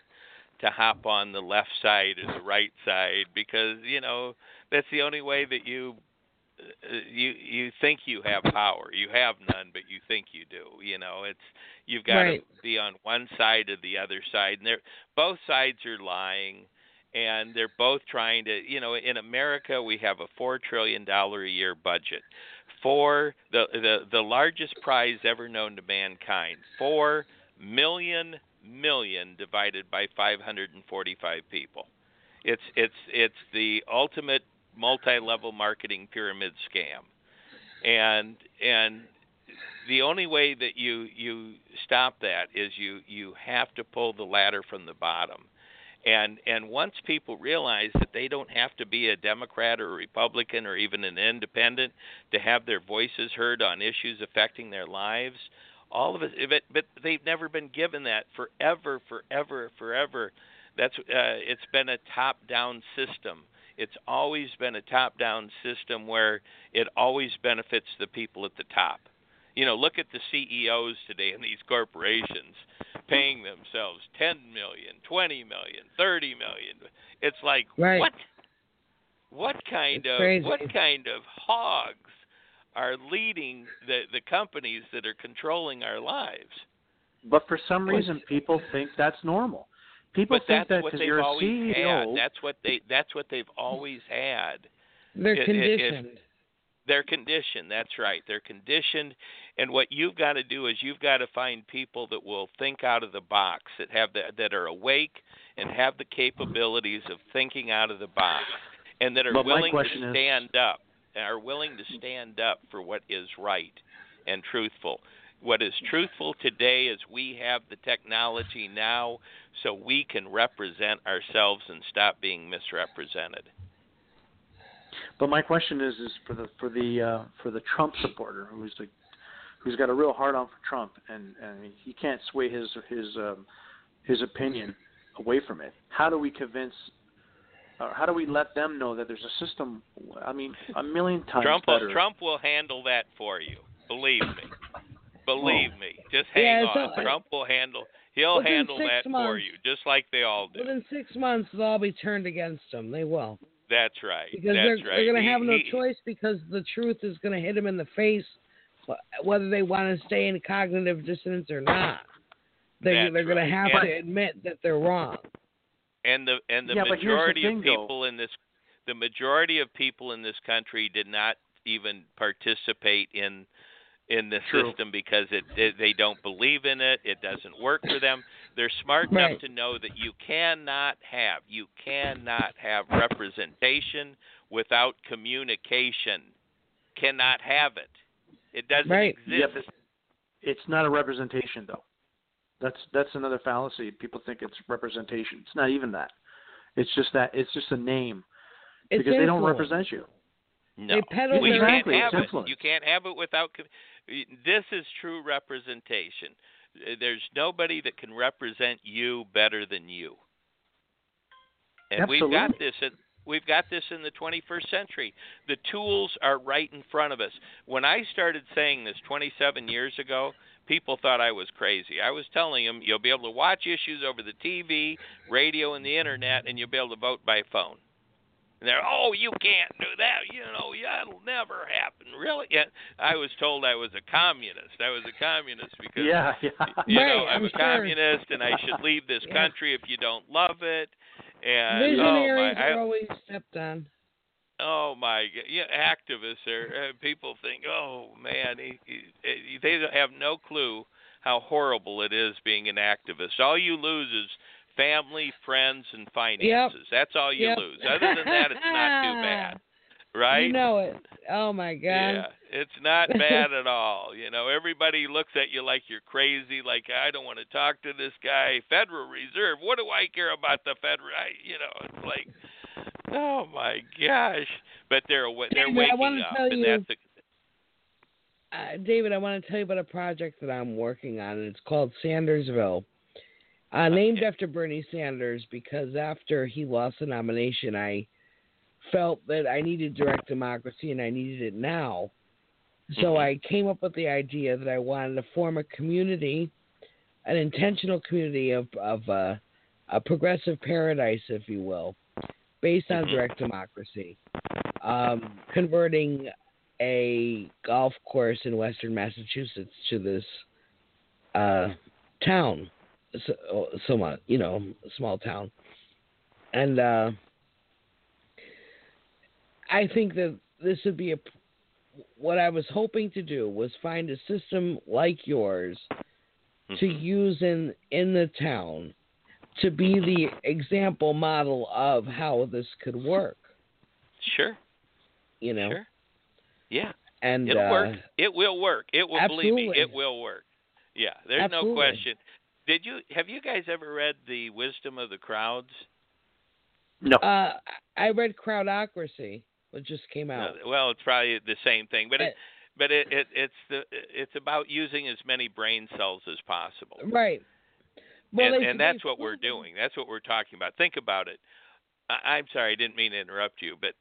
to hop on the left side or the right side because you know that's the only way that you uh, you you think you have power you have none but you think you do you know it's you've got Right. to be on one side or the other side and they're both sides are lying and they're both trying to you know in america we have a four trillion dollar a year budget. For the the the largest prize ever known to mankind. Four million million divided by 545 people. It's it's it's the ultimate multi-level marketing pyramid scam. And and the only way that you you stop that is you you have to pull the ladder from the bottom and and once people realize that they don't have to be a democrat or a republican or even an independent to have their voices heard on issues affecting their lives all of us but but they've never been given that forever forever forever. That's uh it's been a top down system. It's always been a top down system where it always benefits the people at the top. You know look at the CEOs today in these corporations paying themselves 10 million 20 million 30 million it's like Right. what what kind It's of crazy. what kind of hogs are leading the the companies that are controlling our lives But for some Well, reason, people think that's normal. People but think that's that what because they've you're a always CEO, had that's what they that's what they've always had They're It- it- it- conditioned. they're conditioned that's right they're conditioned and what you've got to do is you've got to find people that will think out of the box that have the, that are awake and have the capabilities of thinking out of the box and that are But willing to question is- stand up are willing to stand up for what is right and truthful. What is truthful today is we have the technology now so we can represent ourselves and stop being misrepresented. But my question is, is for the for the uh, for the Trump supporter who's the who's got a real hard on for Trump, and and he can't sway his his um, his opinion away from it. How do we convince? Or how do we let them know that there's a system? I mean, a million times Trump better. will, Trump will handle that for you. Believe me. Believe me. Just hang Yeah, on. all- Trump will handle. He'll handle six that for you, just like they all do. Within six months, they'll all be turned against him. They will. That's right. Because That's they're, right. they're going to have no he- choice because the truth is going to hit them in the face, wh- whether they want to stay in cognitive dissonance or not. They, That's they're going to have And- to admit that they're wrong. and the and the Yeah, but here's the majority thing, of though. people in this the majority of people in this country did not even participate in in the True. system because it, it they don't believe in it it doesn't work for them They're smart Right. enough to know that you cannot have you cannot have representation without communication. Cannot have it. It doesn't Right. exist. Yeah, it's not a representation though. That's that's another fallacy. People think it's representation. It's not even that. It's just that it's just a name It's because they don't represent you. No, They peddle we their can't have it. You can't have it without. This is true representation. There's nobody that can represent you better than you. And we've got Absolutely. this. In, we've got this in the 21st century. The tools are right in front of us. When I started saying this 27 years ago, people thought I was crazy. I was telling them you'll be able to watch issues over the TV, radio, and the internet, and you'll be able to vote by phone. And they're, oh, you can't do that. You know, yeah, it'll never happen. Really? Yeah. I was told I was a communist. I was a communist because Yeah, yeah. you Right, know I'm, I'm a sure. communist and I should leave this Yeah. country if you don't love it. And Visionaries oh my, I, are always stepped on. Oh my! Yeah, activists are. Uh, people think, oh man, he, he, he, they have no clue how horrible it is being an activist. All you lose is family, friends, and finances. That's all you Yep. lose. Other than that, it's not too bad, right? You know it. Oh my God. Yeah, it's not bad at all. You know, everybody looks at you like you're crazy. Like I don't want to talk to this guy. Federal Reserve. What do I care about the Federal? I, you know, it's like, oh my gosh. But they're they're David, waking up, and you- that's the uh, David, I want to tell you about a project that I'm working on, and it's called Sandersville. Uh, named Okay. after Bernie Sanders because after he lost the nomination, I felt that I needed direct democracy and I needed it now. So Mhm. I came up with the idea that I wanted to form a community, an intentional community of, of uh, a progressive paradise, if you will, based on Mhm. direct democracy. Um, converting a golf course in western Massachusetts to this uh, town, so, somewhat, you know, small town, and uh, I think that this would be a. What I was hoping to do was find a system like yours to Mhm. use in in the town to be the example model of how this could work. sure, You know, sure, yeah. and It'll uh, work. It will work. It will believe me. It will work. Yeah, there's Absolutely. no question. Did you have you guys ever read The Wisdom of the Crowds? No. Uh, I read Crowdocracy, which just came out. Well, it's probably the same thing, but it, but it, it it's the it's about using as many brain cells as possible. right. Well, and, and that's what we're doing. That's what we're talking about. Think about it. I, I'm sorry, I didn't mean to interrupt you, but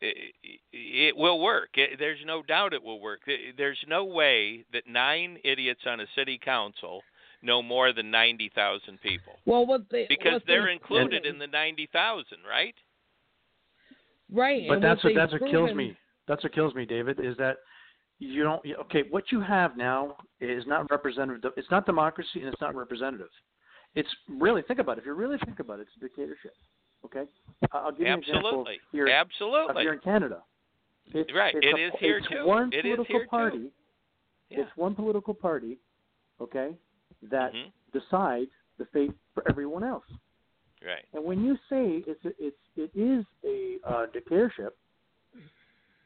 it, it will work. It, there's no doubt it will work. There's no way that nine idiots on a city council know more than ninety thousand people Well, what they because what they're they've included in the ninety thousand, right? Right. But and that's what they've that's what kills proven- me. That's what kills me, David, is that you don't. Okay, what you have now is not representative. It's not democracy, and it's not representative. It's really think about it. If you really think about it, it's a dictatorship. Okay, I- I'll give you an example Absolutely, here. Up absolutely. here in Canada. It's, Right, It's it a, is here it's too. One It is political here too. party. Yeah. It's one political party. Okay, that Mhm. decides the fate for everyone else. Right. And when you say it's a, it's it is a uh, dictatorship,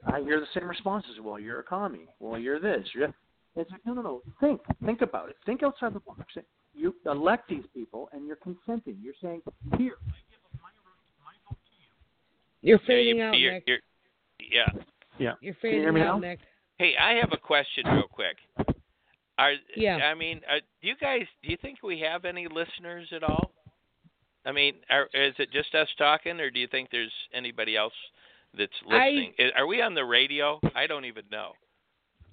I hear the same responses. Well, you're a commie. Well, you're this. You're. It's like no, no, no. Think, think about it. Think outside the box. You elect these people, and you're consenting. You're saying, here, You're Yeah, fading you- out, you're- Nick. you're- yeah. yeah. You're Can you hear me out, now? Nick. Hey, I have a question real quick. Are Yeah. I mean, uh, do you guys do you think we have any listeners at all? I mean, are, is it just us talking, or do you think there's anybody else that's listening? I, are we on the radio? I don't even know.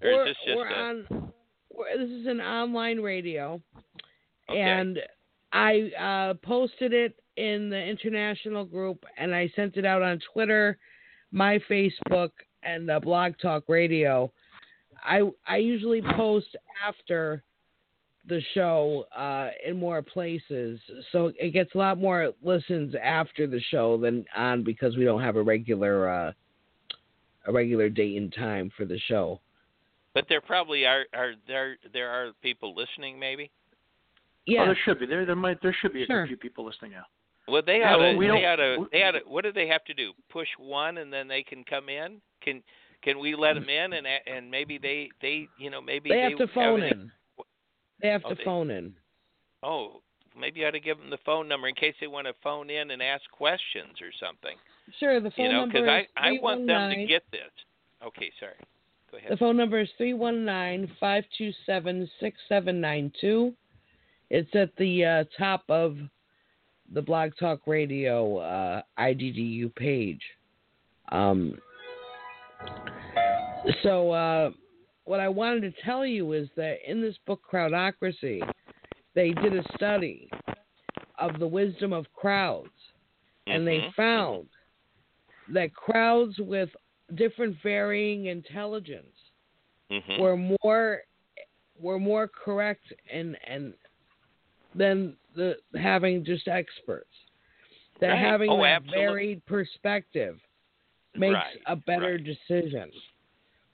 Or we're, is this just we're a, on. This is an online radio, Okay. and I uh, posted it in the international group, and I sent it out on Twitter, my Facebook, and uh, Blog Talk Radio. I I usually post after the show uh, in more places, so it gets a lot more listens after the show than on because we don't have a regular uh, a regular date and time for the show. but there probably are are there there are people listening maybe? Yeah. Oh, there should be. There, there might, there should be a few people listening now. Well, they Yeah, ought well, to. we They don't- ought to. They ought to. What do they have to do? Push one, and then they can come in. Can Can we let them in, and and maybe they they you know maybe they have to phone any- in. They have Oh, to they- phone in. Oh, maybe I ought to give them the phone number in case they want to phone in and ask questions or something. Sure, the phone you know, number because I is I want them to get this. Okay, sorry. Go ahead. The phone number is 319-527-6792. It's at the uh, top of the Blog Talk Radio uh, IDDU page. Um, so uh, what I wanted to tell you is that in this book, Crowdocracy, they did a study of the wisdom of crowds, and they Mhm. found that crowds with different varying intelligence Mhm. were more were more correct and and than the having just experts. That Right. having Oh, that varied perspective makes Right, a better right. decision.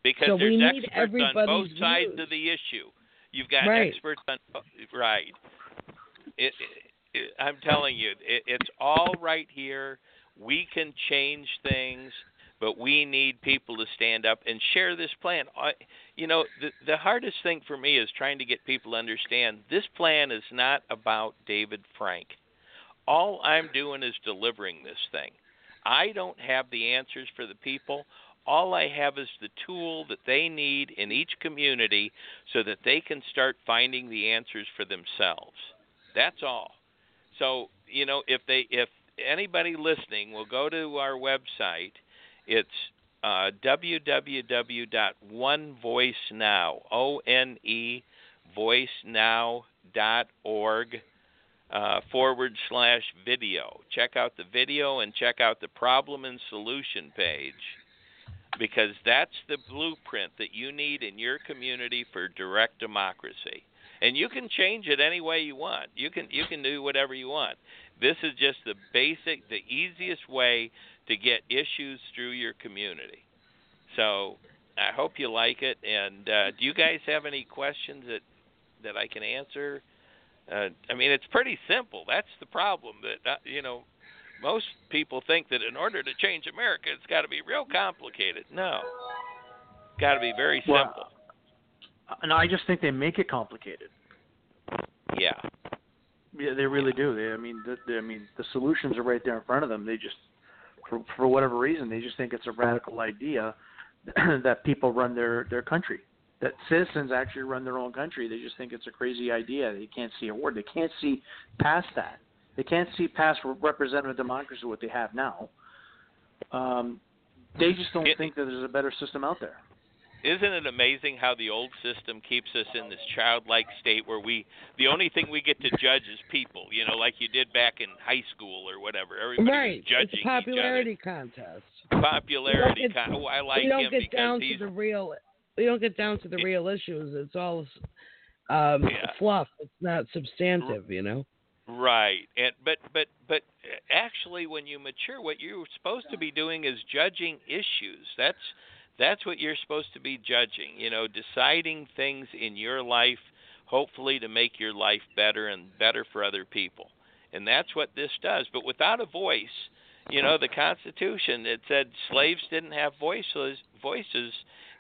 Because So we there's experts on both everybody's sides of the issue. You've got Right. experts on right. It, it, it, I'm telling you, it, it's all right here. We can change things, but we need people to stand up and share this plan. I, you know, the the hardest thing for me is trying to get people to understand this plan is not about David Frank. All I'm doing is delivering this thing. I don't have the answers for the people. All I have is the tool that they need in each community so that they can start finding the answers for themselves. That's all. So, you know, if they if anybody listening will go to our website, it's uh, www.onevoicenow, O N E voicenow.org uh, forward slash video. Check out the video and check out the problem and solution page because that's the blueprint that you need in your community for direct democracy. And you can change it any way you want. You can you can do whatever you want. This is just the basic, the easiest way to get issues through your community. So I hope you like it. And uh, do you guys have any questions that that I can answer? Uh, I mean, it's pretty simple. That's the problem. That uh, you know, most people think that in order to change America, it's got to be real complicated. No, got to be very Well, simple. And I just think they make it complicated. Yeah, Yeah, they really do. They, I mean, the, the, I mean, the solutions are right there in front of them. They just, for for whatever reason, they just think it's a radical idea that people run their their country. That citizens actually run their own country. They just think it's a crazy idea. They can't see a word. They can't see past that. They can't see past representative democracy what they have now. Um, they just don't It- think that there's a better system out there. isn't it amazing how the old system keeps us in this childlike state where we the only thing we get to judge is people, you know, like you did back in high school or whatever. Everybody right. judging It's a popularity contest. each other. Popularity. We don't get- oh, I like we don't him get because down he's to the real we don't get down to the Yeah. real issues. It's all um, Yeah. fluff. It's not substantive, you know. Right. And but but but uh, actually when you mature what you're supposed to be doing is judging issues. That's that's what you're supposed to be judging, you know, deciding things in your life hopefully to make your life better and better for other people. And that's what this does. But without a voice, you know, the Constitution it said slaves didn't have voices voices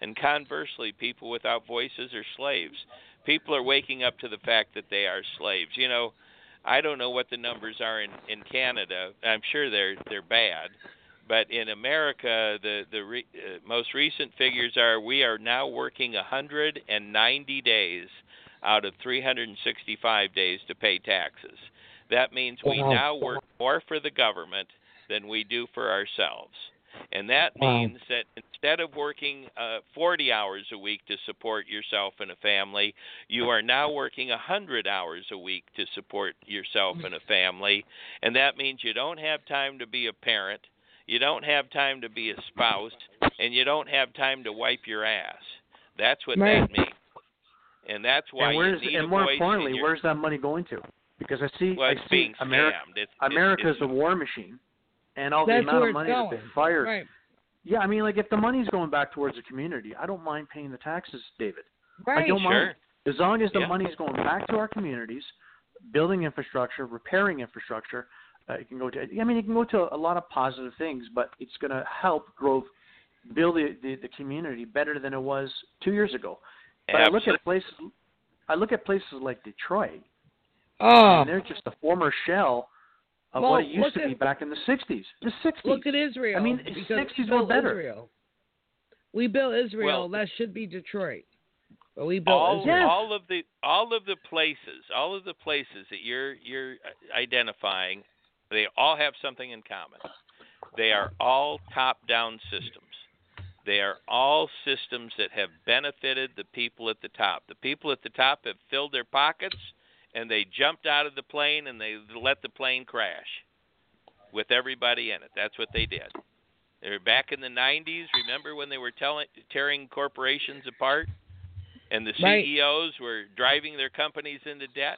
and conversely people without voices are slaves. People are waking up to the fact that they are slaves. You know, I don't know what the numbers are in in Canada. I'm sure they're they're bad, but in America, the the re, uh, most recent figures are we are now working 190 days out of 365 days to pay taxes. That means we now work more for the government than we do for ourselves. And that Wow. means that instead of working uh, 40 hours a week to support yourself and a family, you are now working 100 hours a week to support yourself and a family. And that means you don't have time to be a parent, you don't have time to be a spouse, and you don't have time to wipe your ass. That's what Right. that means. And that's why and you where's need and more importantly, your, where's that money going to? Because I see well, I see America. It's, America's it's, a war machine, and all That's the amount of money that going. they fired. Right. Yeah, I mean, like if the money's going back towards the community, I don't mind paying the taxes, David. Right. I don't Sure. mind as long as the Yeah. money's going back to our communities. building infrastructure, repairing infrastructure. Uh, it can go to. I mean, it can go to a lot of positive things, but it's going to help growth, build the, the the community better than it was two years ago. But I look at places. I look at places like Detroit, Oh, and they're just a former shell of Well, what it used to at- be back in the '60s. The '60s. look at Israel. I mean, because 60s we were better. Israel. We built Israel. Well- that should be Detroit. But we built all Israel. all of the all of the places all of the places that you're you're identifying they all have something in common they are all top down systems they are all systems that have benefited the people at the top the people at the top have filled their pockets and they jumped out of the plane and they let the plane crash with everybody in it that's what they did they were back in the 90s remember when they were telling, tearing corporations apart and the Right. CEOs were driving their companies into debt,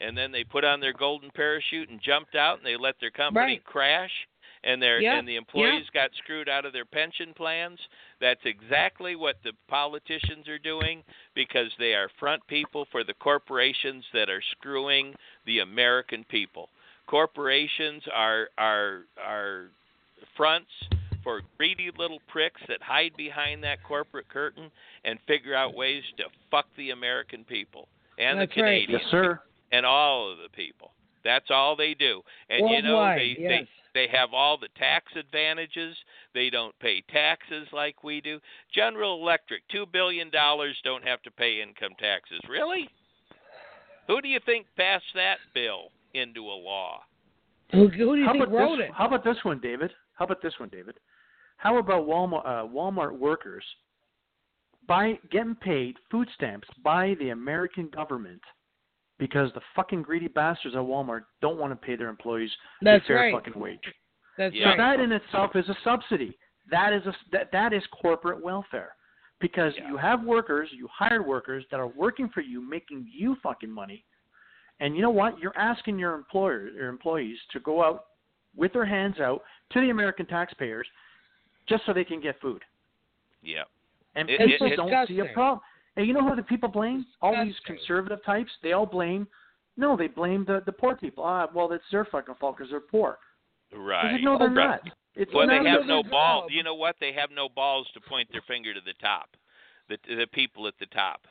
and then they put on their golden parachute and jumped out, and they let their company Right. crash, and their Yep, and the employees got screwed out of their pension plans. That's exactly what the politicians are doing because they are front people for the corporations that are screwing the American people. Corporations are are are fronts for greedy little pricks that hide behind that corporate curtain and figure out ways to fuck the American people and That's the right. Canadians Yes, sir. and all of the people. That's all they do. And you know they yes. they they have all the tax advantages. They don't pay taxes like we do. General Electric, 2 billion dollars don't have to pay income taxes. Really? Who do you think passed that bill into a law? Who, who do you How think about wrote this? it? How about this one, David? How about this one, David? How about Walmart uh, Walmart workers by getting paid food stamps by the American government because the fucking greedy bastards at Walmart don't want to pay their employees That's a fair right. fucking wage. That's Yeah. right. So that in itself is a subsidy. That is a that, that is corporate welfare. Because Yeah. you have workers, you hired workers that are working for you, making you fucking money. And you know what? You're asking your employer your employees to go out with their hands out to the American taxpayers just so they can get food. Yeah. And It- people it- don't see a problem. And you know who the people blame? All these Disgusting. conservative types. They all blame. No, they blame the the poor people. Ah, well, it's their fucking fault because they're poor. It's Right. like, no, they're Right. not. It's Well, not they have no balls. You know what? They have no balls to point their finger to the top. The the people at the top.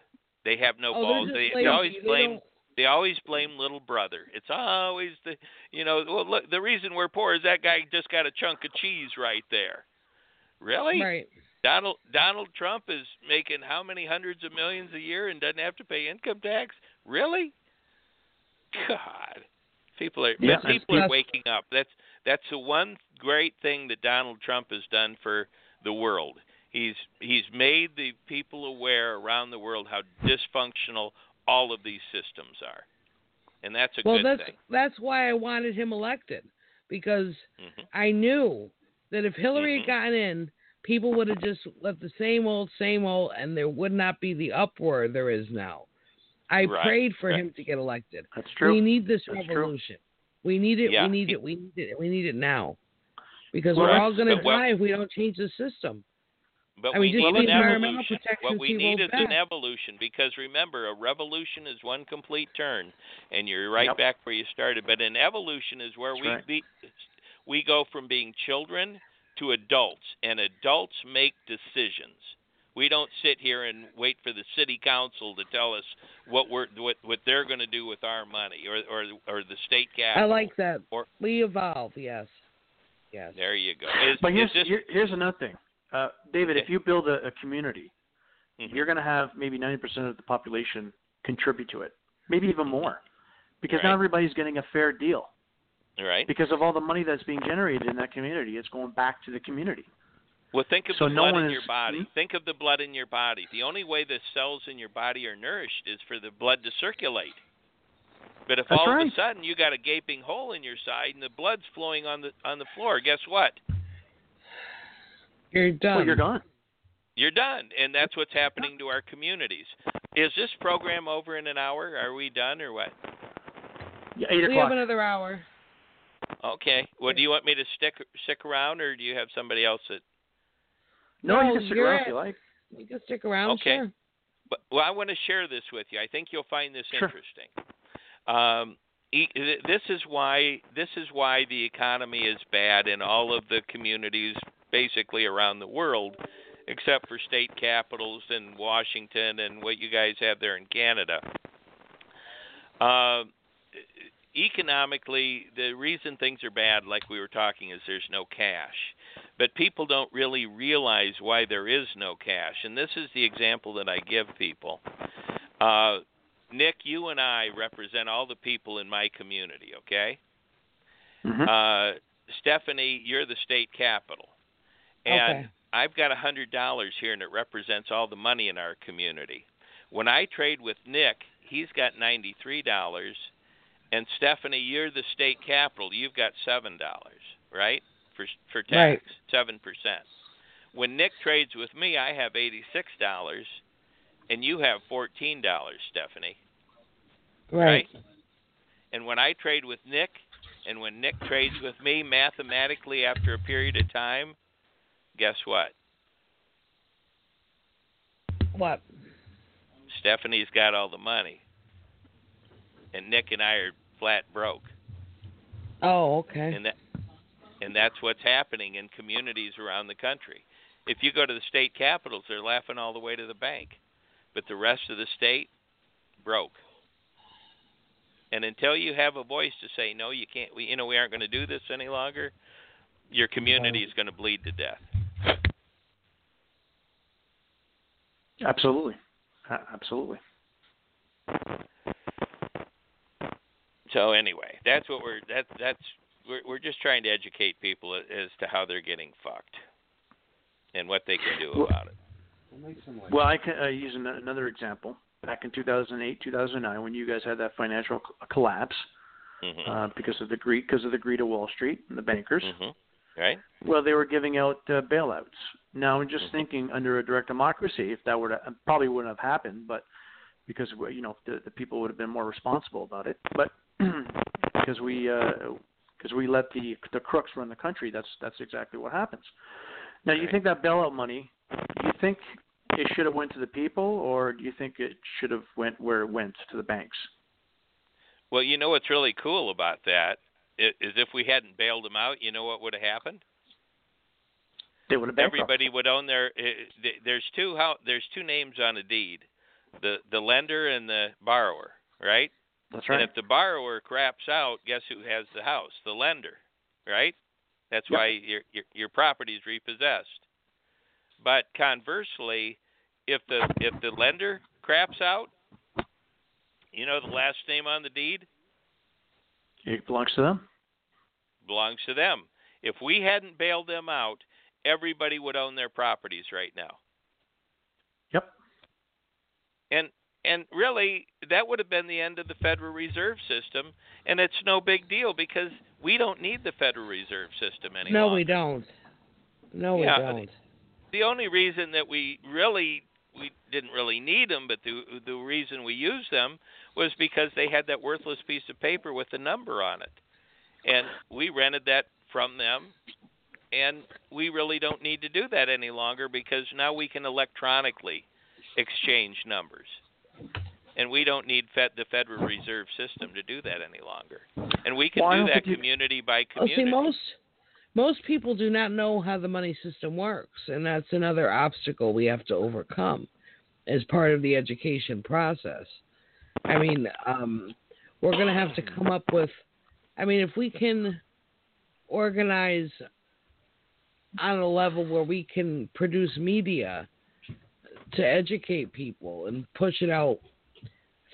They have no oh, balls. They, they always They blame. don't- They always blame little brother. It's always the you know. Well, look, the reason we're poor is that guy just got a chunk of cheese right there. Really? Right. Donald Donald Trump is making how many hundreds of millions a year and doesn't have to pay income tax? Really? God, people are Yeah, people are waking up. That's that's the one great thing that Donald Trump has done for the world. He's he's made the people aware around the world how dysfunctional all of these systems are, and that's a Well, good that's thing. that's why I wanted him elected because hmm I knew that if Hillary Mhm. had gotten in, people would have just let the same old, same old, and there would not be the uproar there is now. I Right, prayed for right. him to get elected. That's true. We need this That's true. revolution. We need it. Yeah. We need it. We need it. We need it now. Because Well, we're all going to die if we don't change the system. But I we mean, just need an evolution. What we need is rolled an evolution because remember, a revolution is one complete turn, and you're right Yep. back where you started. But an evolution is where That's we right. be, we go from being children to adults, and adults make decisions. We don't sit here and wait for the city council to tell us what we're what what they're going to do with our money, or or or the state cap I like that. Or- we evolve. Yes. Yes. There you go. Is, But here's is this, here, here's another thing, uh, David. If you build a, a community, Mhm. you're going to have maybe 90% of the population contribute to it, maybe even more, because now Right. everybody's getting a fair deal right? because of all the money that's being generated in that community. It's going back to the community. Well, think of So the no blood in is- your body. Hmm? Think of the blood in your body. The only way the cells in your body are nourished is for the blood to circulate. But if That's all of a sudden you got a gaping hole in your side and the blood's flowing on the on the floor, guess what? You're done. Well, you're gone. You're done, and that's what's happening to our communities. Is this program over in an hour? Are we done or what? Yeah, eight o'clock. we have another hour. Okay. Well, do you want me to stick stick around, or do you have somebody else that? no, No, you can stick around if you like. You can stick around. Okay. Sure. But well, I want to share this with you. I think you'll find this Sure. interesting. Um, this is why this is why the economy is bad in all of the communities basically around the world except for state capitals in Washington and what you guys have there in Canada. Uh, economically, the reason things are bad, like we were talking, is there's no cash. But people don't really realize why there is no cash. And this is the example that I give people. Uh, Nick, you and I represent all the people in my community, okay? Mm-hmm. Uh, Stephanie, you're the state capital. And Okay. I've got a hundred dollars here and it represents all the money in our community. When I trade with Nick, he's got ninety three dollars and Stephanie, you're the state capital, you've got seven dollars, right? For for tax, seven percent. When Nick trades with me I have eighty six dollars and you have fourteen dollars, Stephanie. Right. And when I trade with Nick and when Nick trades with me mathematically after a period of time, guess what? What? Stephanie's got all the money. And Nick and I are flat broke. Oh, okay. And that and that's what's happening in communities around the country. If you go to the state capitals, they're laughing all the way to the bank. But the rest of the state broke. And until you have a voice to say no, you can't we you know we aren't going to do this any longer, your community is going to bleed to death. Absolutely, absolutely. So anyway, that's what we're that that's we're we're just trying to educate people as to how they're getting fucked and what they can do Well- about it. Well, I can uh, use an- another example. Back in 2008, 2009, when you guys had that financial collapse Mhm. uh, because of the greed, because of the greed of Wall Street and the bankers. Mhm. Right? Well, they were giving out uh, bailouts. Now, I'm just Mhm. thinking under a direct democracy, if that would have, probably wouldn't have happened, but because you know the, the people would have been more responsible about it. But because we uh, because we let the the crooks run the country, that's that's exactly what happens. Now, you Right. think that bailout money? Do you think it should have went to the people, or do you think it should have went where it went to the banks? Well, you know what's really cool about that is if we hadn't bailed them out, you know what would have happened? They would have bankrupt. Everybody would own their. There's two how there's two names on a deed, the the lender and the borrower, right? That's right. And if the borrower craps out, guess who has the house? The lender, right? That's Yep. why your your your property is repossessed. But conversely, if the if the lender craps out, you know the last name on the deed it belongs to them. belongs to them. If we hadn't bailed them out, everybody would own their properties right now. Yep. And and really that would have been the end of the Federal Reserve System and it's no big deal because we don't need the Federal Reserve System anymore. No, longer. we don't. No, we Yeah, don't. The only reason that we really we didn't really need them, but the the reason we used them was because they had that worthless piece of paper with a number on it. And we rented that from them and we really don't need to do that any longer because now we can electronically exchange numbers. And we don't need Fed, the Federal Reserve System to do that any longer. And we can Well, do that think you- community by Oh, community. see, most most people do not know how the money system works, and that's another obstacle we have to overcome as part of the education process. I mean, um, we're going to have to come up with. I mean, if we can organize on a level where we can produce media to educate people and push it out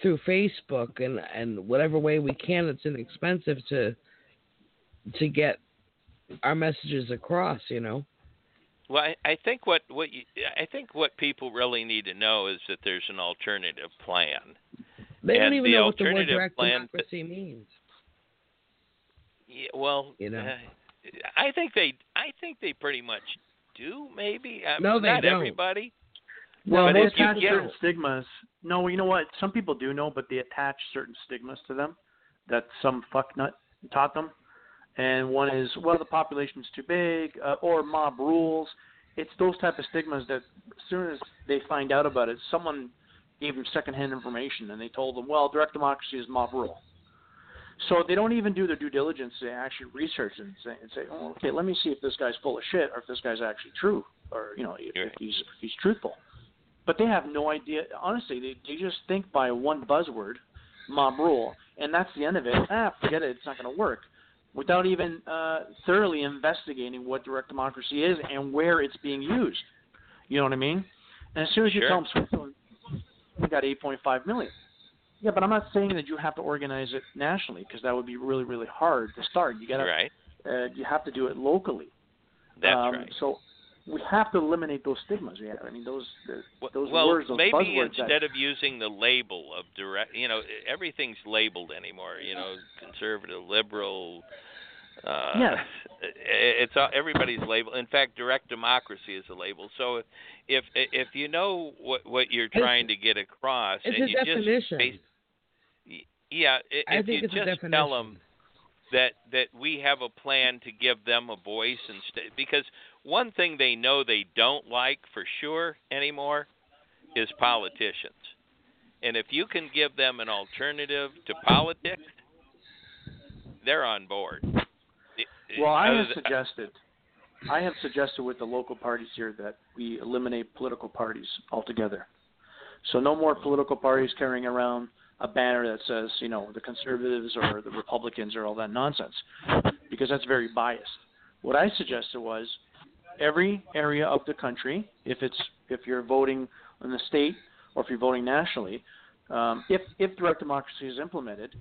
through Facebook and and whatever way we can, it's inexpensive to to get our messages across, you know. Well, I, I think what what you, I think what people really need to know is that there's an alternative plan. They don't even the know what the word alternative direct plan- democracy means. Yeah, well, You know. uh, I think they I think they pretty much do. Maybe uh, No, they not don't. everybody. Well, But they attach get- certain stigmas. No, you know what? Some people do know, but they attach certain stigmas to them that some fucknut taught them. And one is, well, the population's too big, uh, or mob rules. It's those type of stigmas that as soon as they find out about it, someone gave them secondhand information, and they told them, well, direct democracy is mob rule. So they don't even do their due diligence to actually research and say, and say, oh, okay, let me see if this guy's full of shit or if this guy's actually true or you know if, if he's if he's truthful. But they have no idea. Honestly, they they just think by one buzzword, mob rule, and that's the end of it. Ah, forget it. It's not going to work. Without even uh, thoroughly investigating what direct democracy is and where it's being used. You know what I mean? And as soon as you Sure. tell them Switzerland, we got 8.5 million. Yeah, but I'm not saying that you have to organize it nationally because that would be really, really hard to start. You gotta, Right. uh, you have to do it locally. That's um, right. So we have to eliminate those stigmas. Yeah, I mean those those well, words, those maybe buzzwords. that, instead of using the label of direct, you know, everything's labeled anymore. You know, conservative, liberal. Uh, Yes. It's all, everybody's label. In fact, direct democracy is a label. So if if you know what what you're It's- trying to get across, It's and a you just definition. base- yeah, i- I if think you it's a just definition. tell them that that we have a plan to give them a voice instead because one thing they know they don't like for sure anymore is politicians. And if you can give them an alternative to politics, they're on board. Well, I have suggested, I have suggested with the local parties here that we eliminate political parties altogether. So no more political parties carrying around a banner that says, you know, the conservatives or the Republicans or all that nonsense, because that's very biased. What I suggested was every area of the country, if it's if you're voting in the state or if you're voting nationally, um, if if direct democracy is implemented,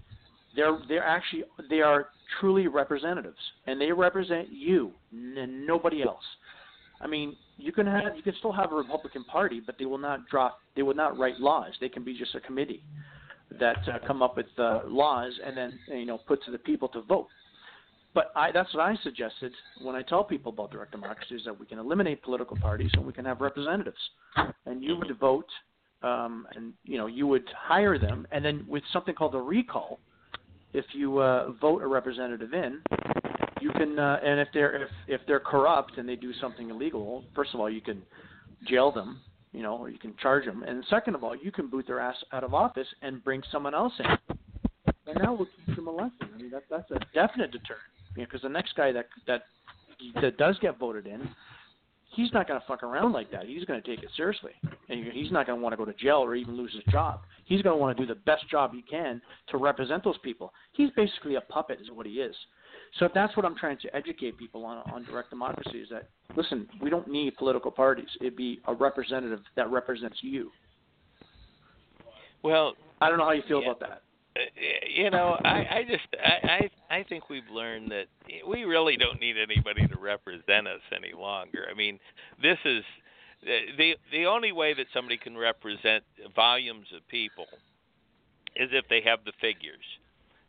they're they're actually they are truly representatives, and they represent you and nobody else. I mean, you can have you can still have a Republican Party, but they will not drop they will not write laws. They can be just a committee that uh, come up with uh, laws and then you know put to the people to vote. But I, that's what I suggested when I tell people about direct democracy is that we can eliminate political parties and we can have representatives, and you would vote, um, and you know you would hire them, and then with something called a recall, if you uh, vote a representative in, you can, uh, and if they're if if they're corrupt and they do something illegal, first of all you can jail them, you know, or you can charge them, and second of all you can boot their ass out of office and bring someone else in, and that will teach them a lesson. I mean that that's a definite deterrent, because the next guy that that that does get voted in, he's not going to fuck around like that. He's going to take it seriously, and he's not going to want to go to jail or even lose his job. He's going to want to do the best job he can to represent those people. He's basically a puppet, is what he is. So that's what I'm trying to educate people on on direct democracy is that listen, we don't need political parties. It'd be a representative that represents you. well, I don't know how you feel Yeah. about that. You know, I, I just I, I I think we've learned that we really don't need anybody to represent us any longer. I mean, this is the the only way that somebody can represent volumes of people is if they have the figures.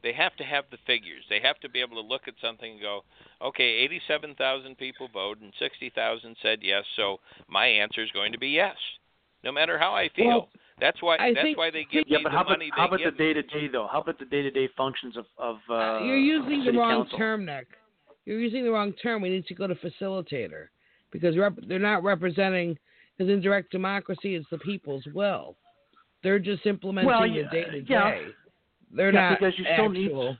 They have to have the figures. They have to be able to look at something and go, okay, 87,000 people voted and 60,000 said yes, so my answer is going to be yes, no matter how I feel. Well, that's why I that's think- why they give Yeah, me but the how about money how about the day to day though? How about the day to day functions of of uh, You're using the city wrong council? term, Nick. You're using the wrong term. We need to go to facilitator because rep- they're not representing. Because in direct democracy, it's the people's will. They're just implementing Well, the day to day. They're Yeah, not because you still need- actual.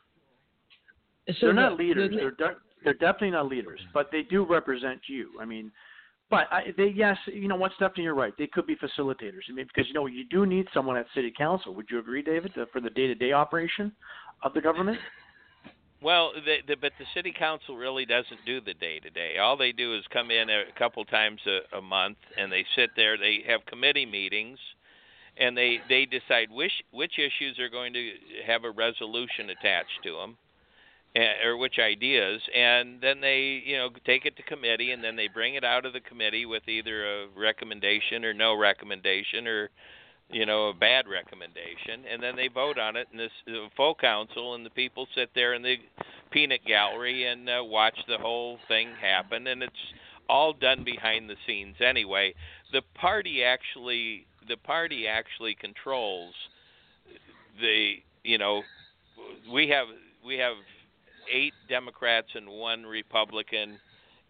So they're the- not leaders. the- they're de- they're definitely not leaders, but they do represent you. I mean, but I, they yes, you know what, Stephanie, you're right. They could be facilitators. I mean, because you know you do need someone at city council. Would you agree, David, for the day-to-day operation of the government? Well, the, the, but the city council really doesn't do the day to day. All they do is come in a couple times a, a month, and they sit there. They have committee meetings, and they they decide which which issues are going to have a resolution attached to them, or which ideas, and then they you know take it to committee, and then they bring it out of the committee with either a recommendation or no recommendation or you know, a bad recommendation, and then they vote on it, and this full council and the people sit there in the peanut gallery and uh, watch the whole thing happen, and it's all done behind the scenes anyway. The party actually, the party actually controls the, you know, we have we have eight Democrats and one Republican.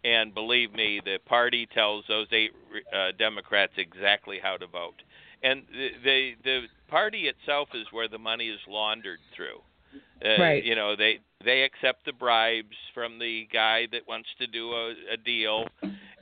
And believe me, the party tells those eight uh, Democrats exactly how to vote and the, the the party itself is where the money is laundered through. Uh, Right. You know, they they accept the bribes from the guy that wants to do a, a deal,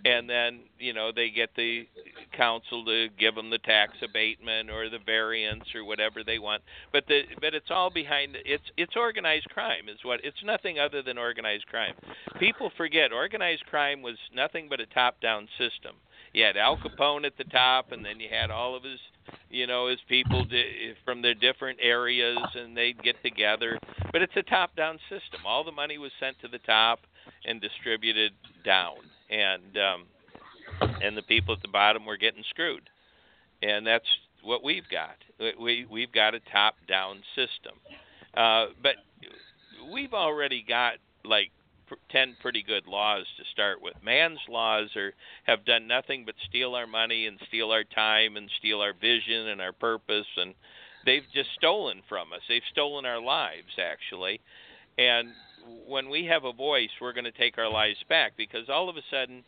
and then you know they get the council to give them the tax abatement or the variance or whatever they want. But the but it's all behind it's it's organized crime is what it's nothing other than organized crime. People forget organized crime was nothing but a top-down system. You had Al Capone at the top, and then you had all of his you know, as people di- from their different areas, and they'd get together. But it's a top-down system. All the money was sent to the top and distributed down, and um, and the people at the bottom were getting screwed. And that's what we've got. We we've got a top-down system, uh, but we've already got like 10 pretty good laws to start with. Man's laws are have done nothing but steal our money and steal our time and steal our vision and our purpose and they've just stolen from us. They've stolen our lives actually. And when we have a voice, we're going to take our lives back because all of a sudden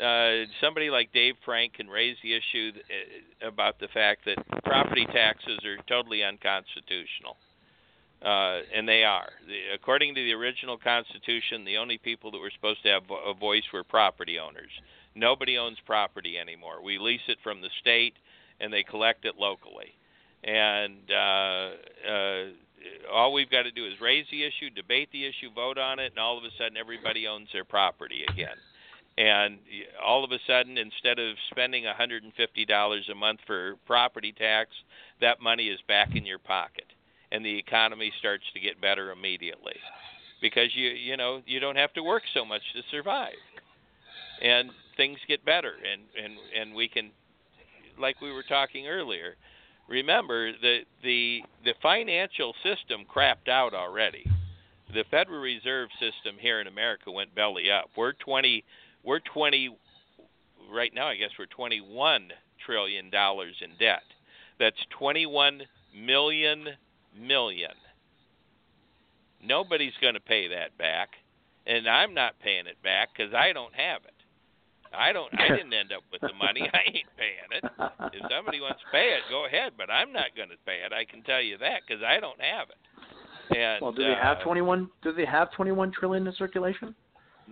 uh, somebody like Dave Frank can raise the issue th- about the fact that property taxes are totally unconstitutional uh, and they are. The, according to the original Constitution, the only people that were supposed to have a voice were property owners. Nobody owns property anymore. We lease it from the state, and they collect it locally. And uh, uh, all we've got to do is raise the issue, debate the issue, vote on it, and all of a sudden everybody owns their property again. And all of a sudden, instead of spending $150 a month for property tax, that money is back in your pocket and the economy starts to get better immediately. Because you you know you don't have to work so much to survive. And things get better and and and we can like we were talking earlier remember that the the financial system crapped out already. The federal reserve system here in america went belly up. We're 20 we're 20 right now i guess we're 21 trillion dollars in debt. That's 21 million million. Nobody's going to pay that back, and I'm not paying it back because I don't have it. I don't. I didn't end up with the money. I ain't paying it. If somebody wants to pay it, go ahead. But I'm not going to pay it. I can tell you that because I don't have it. And well, do they have uh, 21? Do they have 21 trillion in circulation?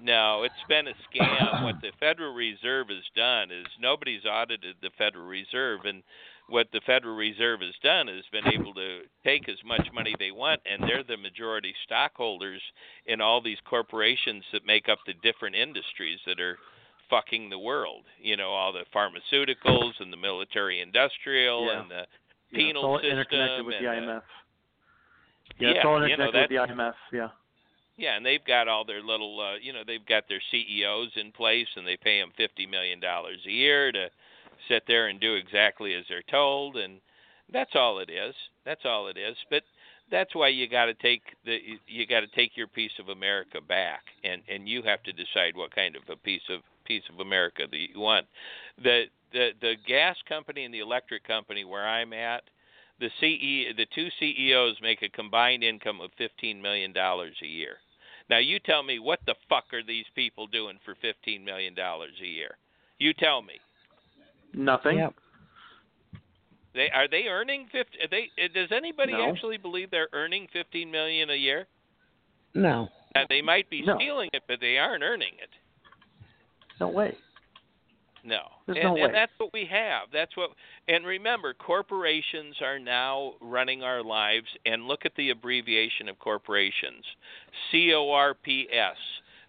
No, it's been a scam. what the Federal Reserve has done is nobody's audited the Federal Reserve, and what the Federal Reserve has done is been able to take as much money they want, and they're the majority stockholders in all these corporations that make up the different industries that are fucking the world. You know, all the pharmaceuticals and the military industrial Yeah. and the Yeah, penal it's all system interconnected with the IMF. Yeah, it's yeah, all you know, interconnected with the IMF. Yeah. Yeah, and they've got all their little, uh, you know, they've got their CEOs in place, and they pay them fifty million dollars a year to sit there and do exactly as they're told, and that's all it is. That's all it is. But that's why you got to take the you got to take your piece of America back, and and you have to decide what kind of a piece of piece of America that you want. The the the gas company and the electric company where I'm at, the CE the two CEOs make a combined income of fifteen million dollars a year. Now you tell me what the fuck are these people doing for fifteen million dollars a year? You tell me. Nothing. Yep. They are they earning fifty? Are they does anybody No. actually believe they're earning fifteen million a year? No. Uh, they might be No. stealing it, but they aren't earning it. No way. No, There's and, no way. and that's what we have. That's what. And remember, corporations are now running our lives. And look at the abbreviation of corporations, C O R P S.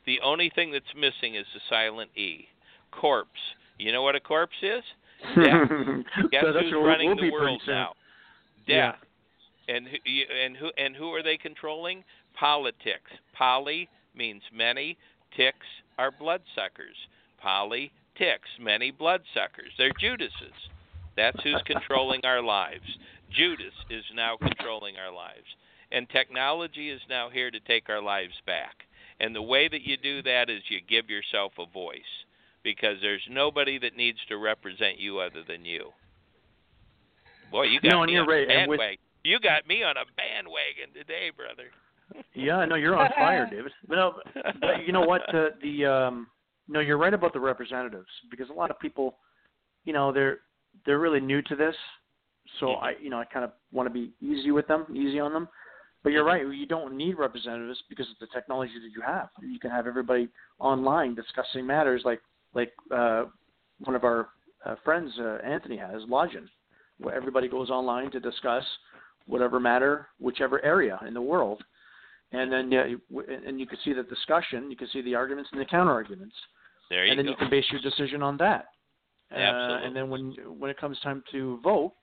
The only thing that's missing is the silent E. Corpse. You know what a corpse is? Death. Guess so that's who's running we'll the world now? Yeah. Death. And who, and who and who are they controlling? Politics. Poly means many. Ticks are bloodsuckers. ticks, many bloodsuckers. They're Judases. That's who's controlling our lives. Judas is now controlling our lives. And technology is now here to take our lives back. And the way that you do that is you give yourself a voice because there's nobody that needs to represent you other than you. Boy, you got No, me you're on a right, and with- bandwagon. You got me on a bandwagon today, brother. Yeah, no, you're on fire, David. But, no, but you know what? The the um, no, you're right about the representatives because a lot of people, you know, they're they're really new to this. So Mhm. I, you know, I kind of want to be easy with them, easy on them. But you're right. You don't need representatives because of the technology that you have. You can have everybody online discussing matters like like uh, one of our uh, friends, uh, Anthony, has Login, where everybody goes online to discuss whatever matter, whichever area in the world, and then yeah, and you can see the discussion, you can see the arguments and the counter arguments, there you go. and then go. you can base your decision on that. Absolutely. Uh, and then when when it comes time to vote,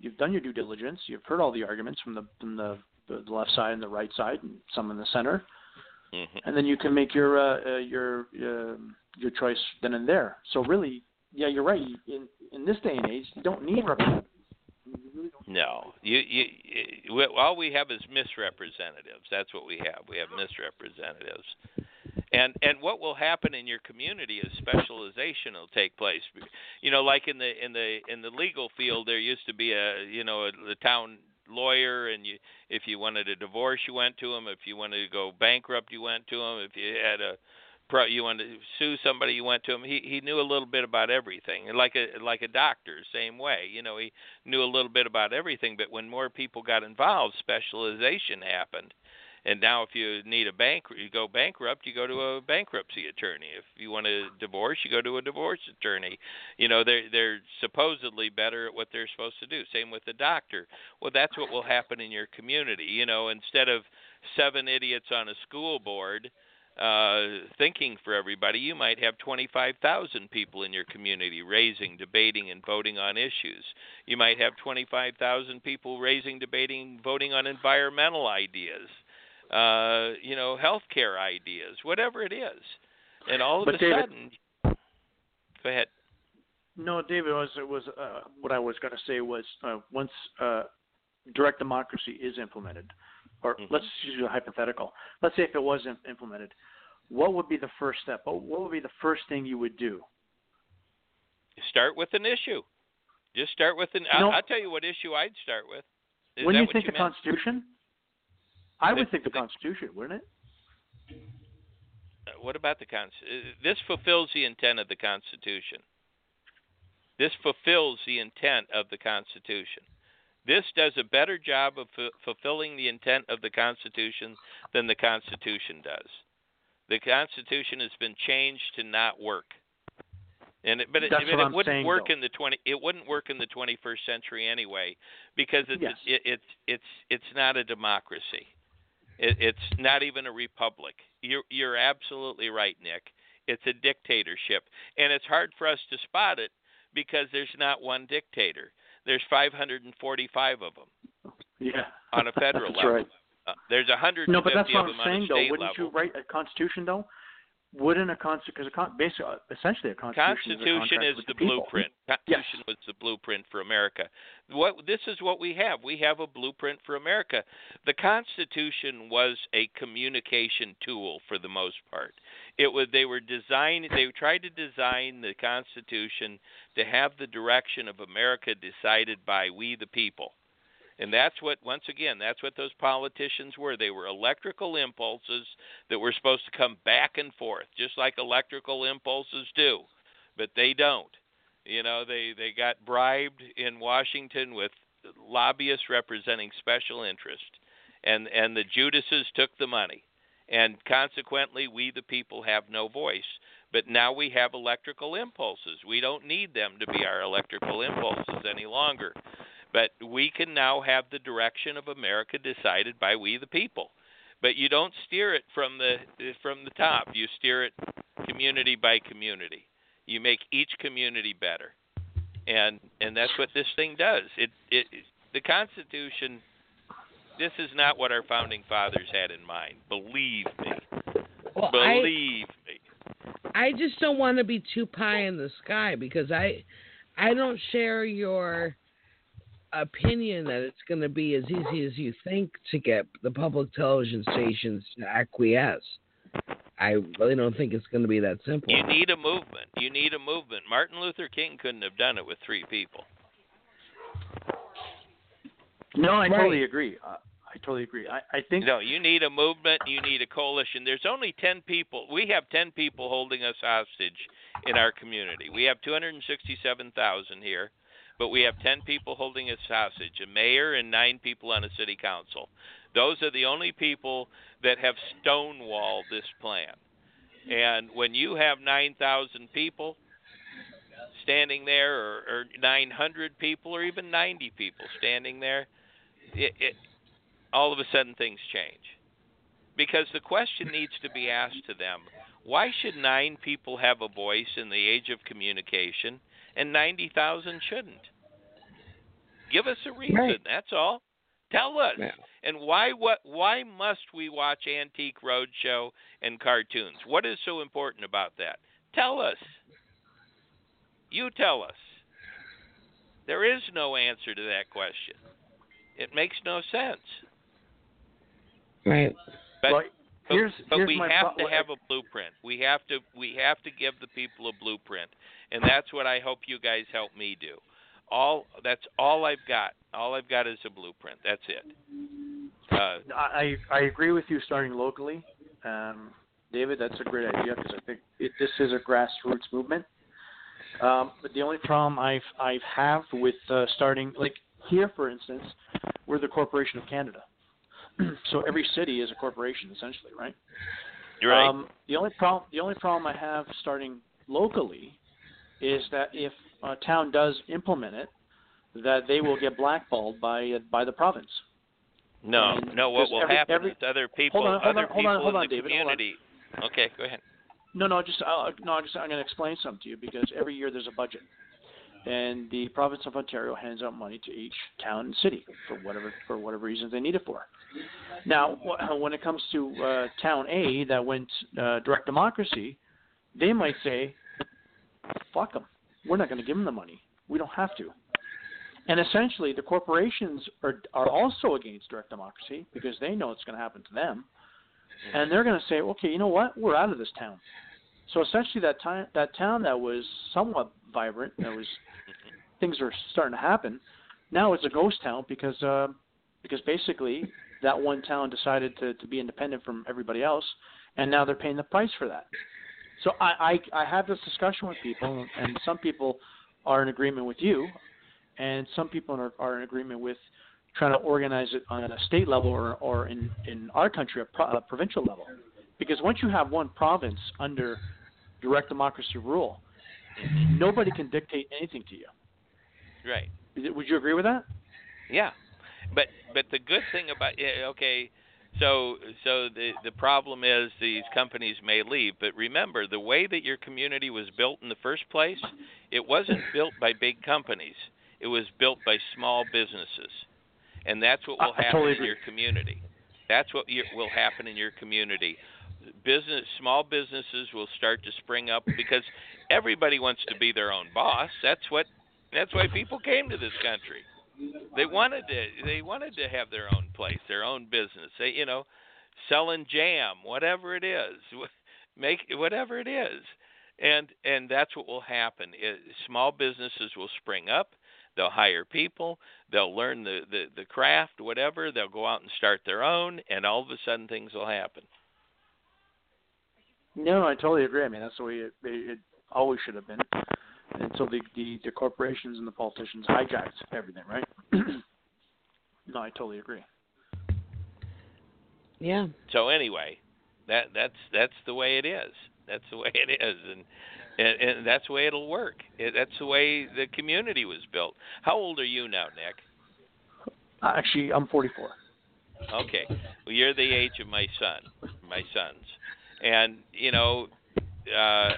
you've done your due diligence. You've heard all the arguments from the from the, the left side and the right side, and some in the center, Mm-hmm. and then you can make your uh, uh, your uh, your choice then and there. So really, yeah, you're right. In in this day and age, you don't need representatives. No, you, you, you, all we have is misrepresentatives. That's what we have. We have misrepresentatives. And and what will happen in your community is specialization will take place. You know, like in the in the in the legal field, there used to be a you know the town lawyer, and you if you wanted a divorce, you went to him. If you wanted to go bankrupt, you went to him. If you had a pro you wanted to sue somebody you went to him he he knew a little bit about everything like a like a doctor same way you know he knew a little bit about everything but when more people got involved specialization happened. And now if you need a bank you go bankrupt you go to a bankruptcy attorney. If you want a divorce you go to a divorce attorney. You know they're they're supposedly better at what they're supposed to do. Same with the doctor. Well that's what will happen in your community. You know instead of seven idiots on a school board thinking for everybody, you might have 25,000 people in your community raising, debating, and voting on issues. You might have 25,000 people raising, debating, voting on environmental ideas, uh, you know, healthcare ideas, whatever it is. And all of But a David- sudden, go ahead. No, David was was uh, what I was going to say was uh, once uh, direct democracy is implemented, or Mhm. let's use a hypothetical. Let's say if it was im- implemented, what would be the first step? What, what would be the first thing you would do? Start with an issue. Just start with an. I'll, No. I'll tell you what issue I'd start with. Is when you think you the meant? Constitution, I would The- think the the- Constitution, wouldn't it? Uh, what about the Cons? uh, This fulfills the intent of the Constitution. This fulfills the intent of the Constitution. This does a better job of fu- fulfilling the intent of the Constitution than the Constitution does. The Constitution has been changed to not work. And it, but it, it wouldn't saying, work though. in the twenty. It wouldn't work in the 21st century anyway, because it's Yes. it, it's it's it's not a democracy. It, it's not even a republic. You're you're absolutely right, Nick. It's a dictatorship, and it's hard for us to spot it because there's not one dictator. There's 545 of them Yeah. on a federal That's level. right. Uh, there's 150 No, but that's what I'm saying though. Wouldn't level. you write a Constitution though? Wouldn't a constitution, because a con- basically, uh, essentially a constitution, Constitution is, a is with the blueprint. Constitution was the blueprint for America. What this is what we have. We have a blueprint for America. The Constitution was a communication tool for the most part. It was they were designed they tried to design the Constitution to have the direction of America decided by we the people. And that's what, once again, that's what those politicians were. They were electrical impulses that were supposed to come back and forth, just like electrical impulses do. But they don't. You know, they, they got bribed in Washington with lobbyists representing special interest. And, and the Judases took the money. And consequently, we the people have no voice. But now we have electrical impulses. We don't need them to be our electrical impulses any longer but we can now have the direction of America decided by we the people. But you don't steer it from the from the top. You steer it community by community. You make each community better, and and that's what this thing does. It it the Constitution. This is not what our founding fathers had in mind. Believe me. Well, I, Believe me. I just don't want to be too pie in the sky because I I don't share your opinion that it's going to be as easy as you think to get the public television stations to acquiesce. I really don't think it's going to be that simple. You need a movement. You need a movement. Martin Luther King couldn't have done it with three people. No, I Right. totally agree. Uh, I totally agree. I, I think No, you need a movement. You need a coalition. There's only 10 people. We have 10 people holding us hostage in our community. We have 267,000 here, but we have 10 people holding us hostage a mayor and nine people on a city council. Those are the only people that have stonewalled this plan. And when you have 9,000 people standing there, or, or 900 people, or even 90 people standing there, it, it, all of a sudden things change. Because the question needs to be asked to them why should nine people have a voice in the age of communication and 90,000 shouldn't? Give us a reason. Right. That's all. Tell us. Yeah. And why what why must we watch Antique Roadshow and cartoons? What is so important about that? Tell us. You tell us. There is no answer to that question. It makes no sense. Right. But well, but, here's but here's we my have pro- to have a blueprint. We have to we have to give the people a blueprint, and that's what I hope you guys help me do. All that's all I've got. All I've got is a blueprint. That's it. Uh, I I agree with you starting locally, um, David. That's a great idea because I think it, this is a grassroots movement. Um, but the only problem I've I have with uh, starting like here, for instance, we're the Corporation of Canada, so every city is a corporation essentially, right? you're right. Um, the only problem the only problem I have starting locally is that if a town does implement it, that they will get blackballed by uh, by the province. no, mean, no. What will every- happen every- is other people, on, other on, hold on, people hold on, in the David, community. Okay, go ahead. No, no, just uh, no. Just I'm going to explain something to you because every year there's a budget, and the province of Ontario hands out money to each town and city for whatever for whatever reasons they need it for. Now, when it comes to uh, town A that went uh, direct democracy, they might say, "Fuck them. We're not going to give them the money. We don't have to." And essentially, the corporations are are also against direct democracy because they know it's going to happen to them and they're going to say, okay, you know what, we're out of this town. So essentially, that time, that town that was somewhat vibrant, that was things are starting to happen. Now it's a ghost town because uh, because basically that one town decided to, to be independent from everybody else, and now they're paying the price for that. So I, I I have this discussion with people, and some people are in agreement with you, and some people are, are in agreement with trying to organize it on a state level or, or in, in our country, a, pro, a provincial level. Because once you have one province under direct democracy rule, nobody can dictate anything to you. Right. It- Would you agree with that? Yeah, but but the good thing about yeah, okay, so so the the problem is these companies may leave, but remember the way that your community was built in the first place, it wasn't built by big companies. It was built by small businesses, and that's what will I- I happen totally in your community. That's what you, will happen in your community. Business, small businesses will start to spring up because everybody wants to be their own boss. That's what. That's why people came to this country they wanted to they wanted to have their own place, their own business. They you know, selling jam, whatever it is, make whatever it is, and and that's what will happen. Small businesses will spring up. They'll hire people. They'll learn the, the the craft, whatever. They'll go out and start their own, and all of a sudden things will happen. No, I totally agree. I mean, that's the way it, it, it always should have been until the, the the corporations and the politicians hijacked everything, right? no, I totally agree. Yeah. So anyway, that that's that's the way it is. That's the way it is, and and, and that's the way it'll work. It, that's the way the community was built. How old are you now, Nick? Uh, Actually, I'm 44. Okay. Well, you're the age of my son, my sons, and you know, uh,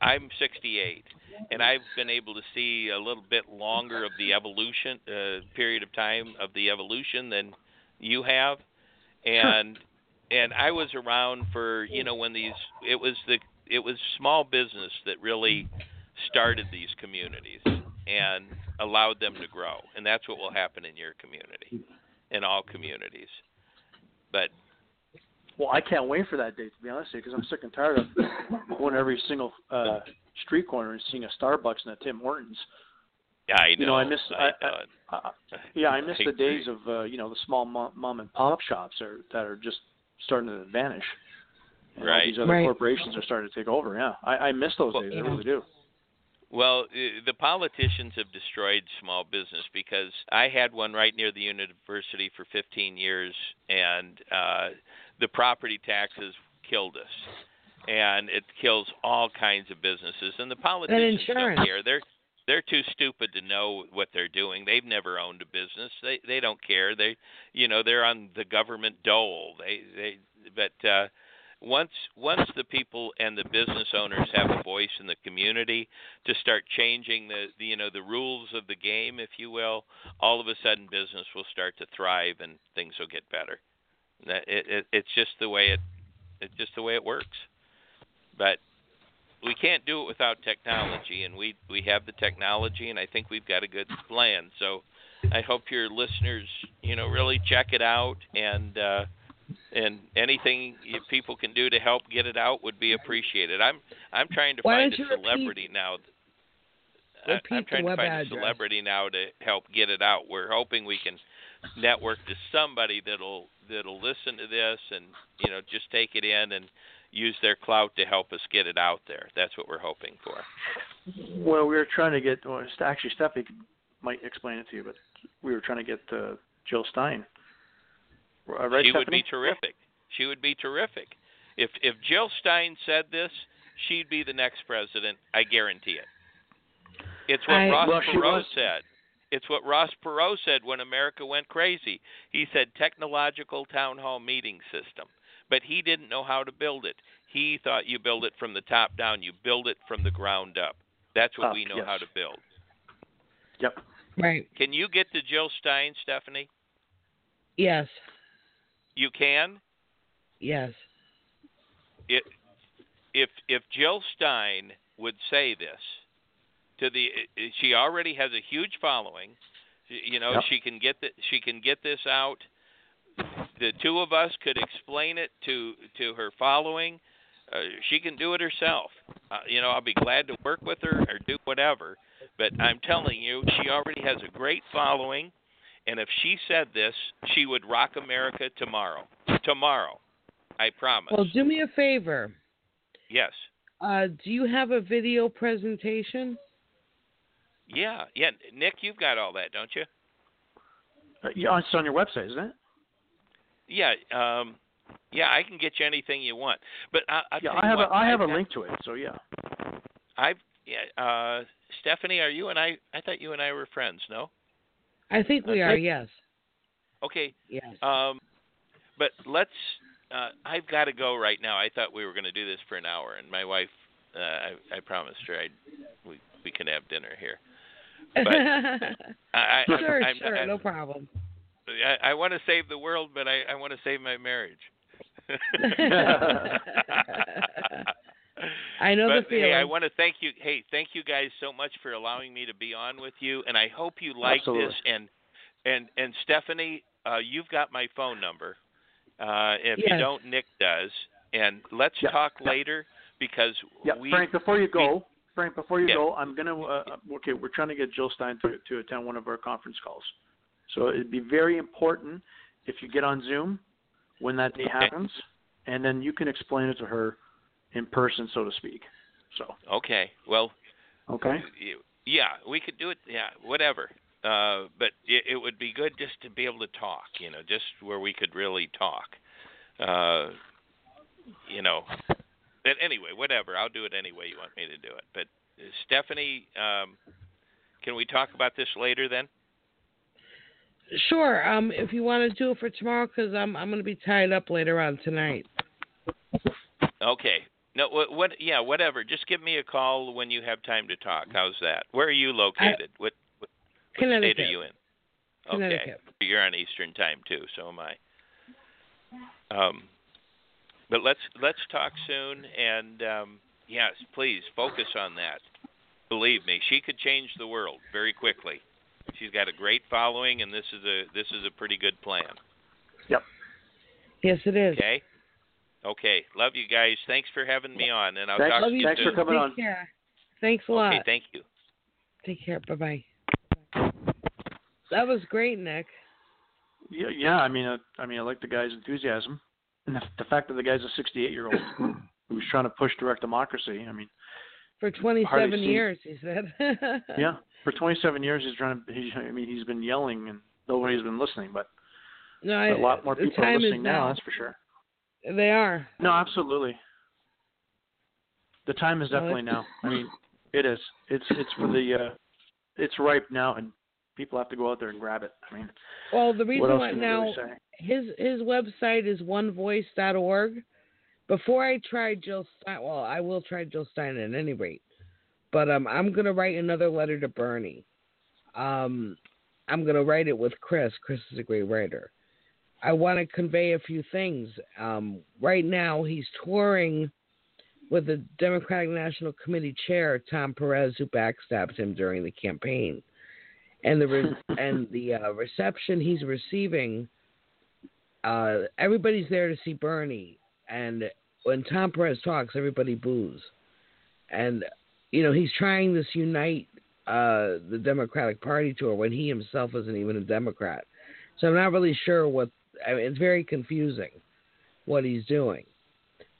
I'm 68, and I've been able to see a little bit longer of the evolution uh, period of time of the evolution than you have, and and I was around for you know when these it was the it was small business that really started these communities and allowed them to grow, and that's what will happen in your community, in all communities. But Well, I can't wait for that day to be honest, with you, because I'm sick and tired of going to every single uh, street corner and seeing a Starbucks and a Tim Hortons. I know, You know, I miss I, I, know it. Uh, yeah, I miss I the days of uh, you know the small mom, mom and pop shops are, that are just starting to vanish. And all Right. these other Right. corporations are starting to take over. Yeah, I, I miss those Well- days. I really do. Well, uh, the politicians have destroyed small business because I had one right near the university for 15 years, and uh, the property taxes killed us, and it kills all kinds of businesses. And the politicians insurance. don't care. They're they're too stupid to know what they're doing. They've never owned a business. They they don't care. They you know they're on the government dole. They they but. uh once once the people and the business owners have a voice in the community to start changing the, the you know the rules of the game if you will all of a sudden business will start to thrive and things will get better it, it, it's just the way it it's just the way it works but we can't do it without technology and we we have the technology and I think we've got a good plan so I hope your listeners you know really check it out and uh and anything people can do to help get it out would be appreciated. I'm I'm trying to Why find a you repeat- celebrity now. I- I'm trying to find address. a celebrity now to help get it out. We're hoping we can network to somebody that'll that'll listen to this and you know just take it in and use their clout to help us get it out there. That's what we're hoping for. Well, we were trying to get. Well, actually, Stephanie might explain it to you, but we were trying to get uh, Jill Stein. Uh, right, she would be terrific. She would be terrific. If if Jill Stein said this, she'd be the next president. I guarantee it. It's what I- Ross Well, Perot was- said. It's what Ross Perot said when America went crazy. He said technological town hall meeting system, but he didn't know how to build it. He thought you build it from the top down. You build it from the ground up. That's what Up, we know yes. how to build. Yep. Right. Can you get to Jill Stein, Stephanie? Yes. You can. Yes. it, if if Jill Stein would say this to the she already has a huge following. You know Yep. she can get the, she can get this out. The two of us could explain it to to her following. Uh, she can do it herself. Uh, you know I'll be glad to work with her or do whatever. But I'm telling you she already has a great following. And if she said this she would rock America tomorrow. Tomorrow. I promise. Well, do me a favor. yes. Uh, do you have a video presentation? Yeah, yeah. Nick, you've got all that, don't you? Uh, yeah, it's on your website, isn't it? Yeah, um, yeah. I can get you anything you want, but I, I'll Yeah, I have what, a I have a I've got- link to it. So yeah. I've yeah. Uh, Stephanie, are you and I? I thought you and I were friends. No. I think we Uh, are. Nick? Yes. Okay. Yes. Um, but let's. Uh, I've got to go right now. I thought we were going to do this for an hour, and my wife. Uh, I, I promised her I'd we we can have dinner here. But- I, I, sure, I'm, sure, I, no problem. I, I want to save the world, but I, I want to save my marriage. I know but the feeling. hey, I want to thank you. Hey, thank you guys so much for allowing me to be on with you, and I hope you like Absolutely. this. And and and Stephanie, uh, you've got my phone number. Uh, if you don't, Nick does. And let's Yeah, talk yeah. later because Yeah, we. Frank. Before you go, Frank. Before you Yeah. go, I'm gonna. Uh, okay, we're trying to get Jill Stein to to attend one of our conference calls. So it'd be very important if you get on Zoom when that day happens, and then you can explain it to her in person, so to speak. So Okay. Well, okay. yeah, we could do it. Yeah, whatever. Uh, but it, it would be good just to be able to talk. You know, just where we could really talk. Uh, you know. But anyway, whatever. I'll do it any way you want me to do it. But uh, Stephanie, um, can we talk about this later then? Sure. Um, if you want to do it for tomorrow, because I'm I'm going to be tied up later on tonight. Okay. No, what, what? Yeah, whatever. Just give me a call when you have time to talk. How's that? Where are you located? what, what what state are you in? Okay. Connecticut. You're on Eastern time too, so am I. Um, but let's let's talk soon, and um, yes, please focus on that. Believe me, she could change the world very quickly. She's got a great following, and this is a this is a pretty good plan. Yep. Yes, it is. Okay. Okay. Love you guys. Thanks for having me on, and I'll Thanks- talk to you you Thanks for coming Take on. care. Thanks a lot. Okay. Thank you. Take care. Bye bye. That was great, Nick. Yeah, yeah. I mean, uh, I mean, I like the guy's enthusiasm, and the, the fact that the guy's a 68 year old who's trying to push direct democracy. I mean, For 27 years, he said. yeah, for 27 years he's trying to. He's, I mean, he's been yelling and nobody's been listening, but, no, but a lot more people are listening now, now. That's for sure. They are. No, absolutely. The time is definitely now. I mean, it is. It's it's for the. uh It's ripe now, and people have to go out there and grab it. I mean, Well, the reason why now really his his website is onevoice.org. Before I try Jill Stein, well, I will try Jill Stein at any rate, but um, I'm gonna write another letter to Bernie. Um, I'm gonna write it with Chris. Chris is a great writer. I want to convey a few things. Um, right now, he's touring with the Democratic National Committee chair Tom Perez, who backstabbed him during the campaign, and the re- and the uh, reception he's receiving uh, everybody's there to see Bernie, and when Tom Perez talks, everybody boos, and you know he's trying this unite uh, the Democratic Party tour when he himself isn't even a Democrat. So I'm not really sure what. I mean, it's very confusing what he's doing,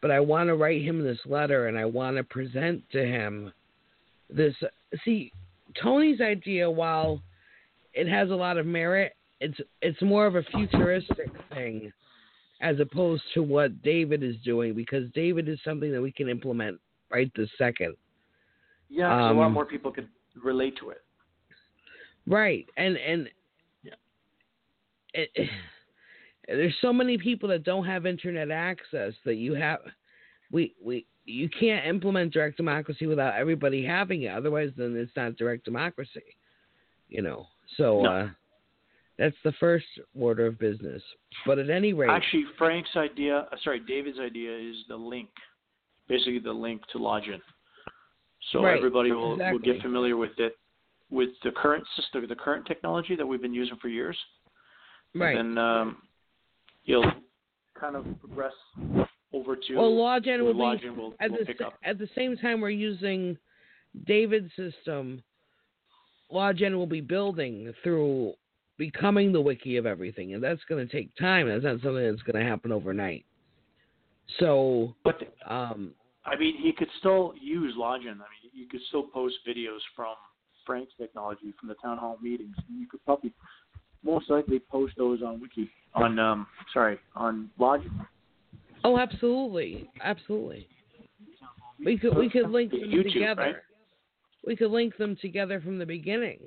but I want to write him this letter, and I want to present to him this. See, Tony's idea, while it has a lot of merit, it's it's more of a futuristic thing as opposed to what David is doing because David is something that we can implement right this second. Yeah, 'cause a lot Um, more people could relate to it. Right. And and Yeah. it, it- there's so many people that don't have internet access that you have we we you can't implement direct democracy without everybody having it otherwise then it's not direct democracy. You know. So No. uh that's the first order of business. But at any rate, Actually, Frank's idea, uh, sorry, David's idea is the link, basically the link to login. So Right, everybody will, will get familiar with it, with the current system, the current technology that we've been using for years. right. And then um, you'll kind of progress over to Well, Login will where be will, at will the pick up. at the same time we're using David's system. Login will be building through becoming the wiki of everything, and that's going to take time. That's not something that's going to happen overnight. So, But um, I mean, he could still use Login. I mean, you could still post videos from Frank's technology from the town hall meetings. You could probably most likely post those on Wiki on um sorry on Login. oh, absolutely, absolutely. We could we could link them YouTube, together. right? We could link them together from the beginning,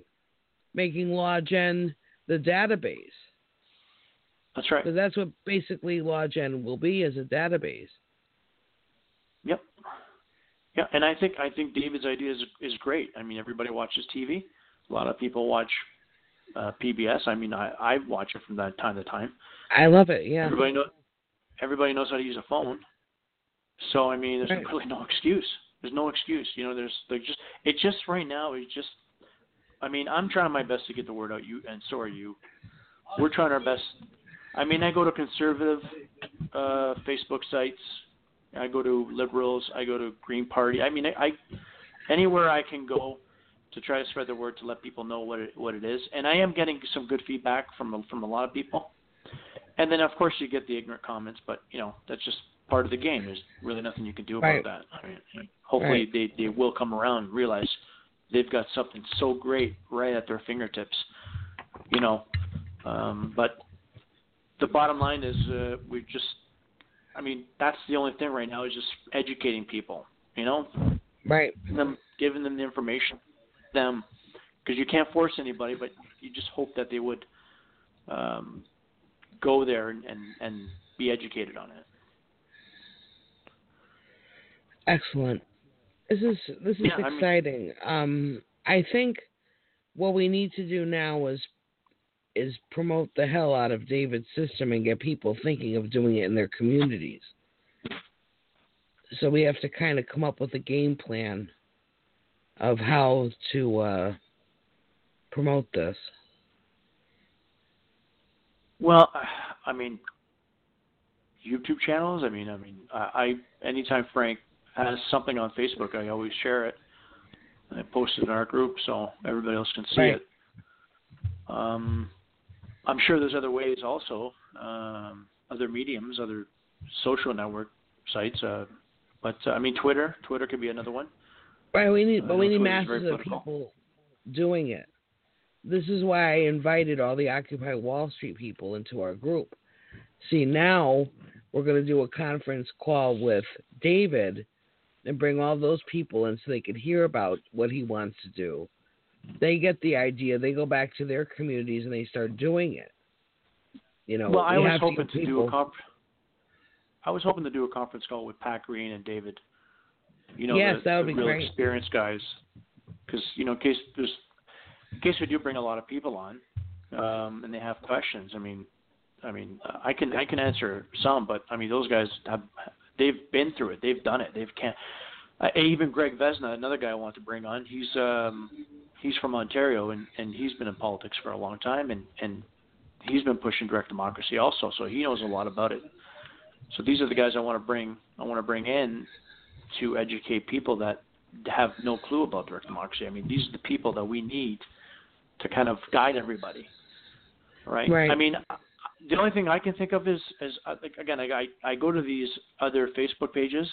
making Login the database. That's right. Because that's what basically Login will be as a database. Yep. Yeah, and I think I think David's idea is is great. I mean, everybody watches TV. A lot of people watch uh, PBS. I mean, I I watch it from that time to time. I love it. Yeah. Everybody know everybody knows how to use a phone. So I mean, there's Right. really no excuse. There's no excuse. You know, there's there's just it just right now is just. I mean, I'm trying my best to get the word out. You and so are you. We're trying our best. I mean, I go to conservative uh, Facebook sites. I go to liberals. I go to Green Party. I mean, I, I anywhere I can go to try to spread the word to let people know what it what it is. And I am getting some good feedback from from a lot of people. And then of course you get the ignorant comments, but you know that's just part of the game. There's really nothing you can do about Right. that. I mean, hopefully they they will come around and realize they've got something so great right at their fingertips. You know, um, but the bottom line is uh, we just. I mean, that's the only thing right now is just educating people. You know, Right. them giving them the information them because you can't force anybody but you just hope that they would um, go there and, and and be educated on it Excellent. This is this is Yeah, I mean- exciting. um, I think what we need to do now is is promote the hell out of David's system and get people thinking of doing it in their communities. So we have to kind of come up with a game plan of how to uh, promote this. well i mean youtube channels i mean i mean i, I anytime frank has something on facebook i always share it i post it in our group so everybody else can see Right. it um i'm sure there's other ways also um other mediums other social network sites uh but uh, i mean twitter twitter could be another one Right, we need, but we need Twitter is very masses of people doing it. This is why I invited all the Occupy Wall Street people into our group. See, now we're going to do a conference call with David and bring all those people in so they can hear about what he wants to do. They get the idea, they go back to their communities and they start doing it. You know, well, I was hoping get to do a conf- I was hoping to do a conference call with Pat Green and David. You know, Yes, the, that would the be real great. experienced guys, because you know, in case there's, in case we do bring a lot of people on, um, and they have questions. I mean, I mean, I can I can answer some, but I mean, those guys have they've been through it, they've done it, they've can't. Uh, even Greg Vesna, another guy I want to bring on, he's um, he's from Ontario and and he's been in politics for a long time, and and he's been pushing direct democracy also, so he knows a lot about it. So these are the guys I want to bring. I want to bring in to educate people that have no clue about direct democracy. I mean, these are the people that we need to kind of guide everybody, right? Right. I mean, the only thing I can think of is, is uh, like, again, I, I I go to these other Facebook pages,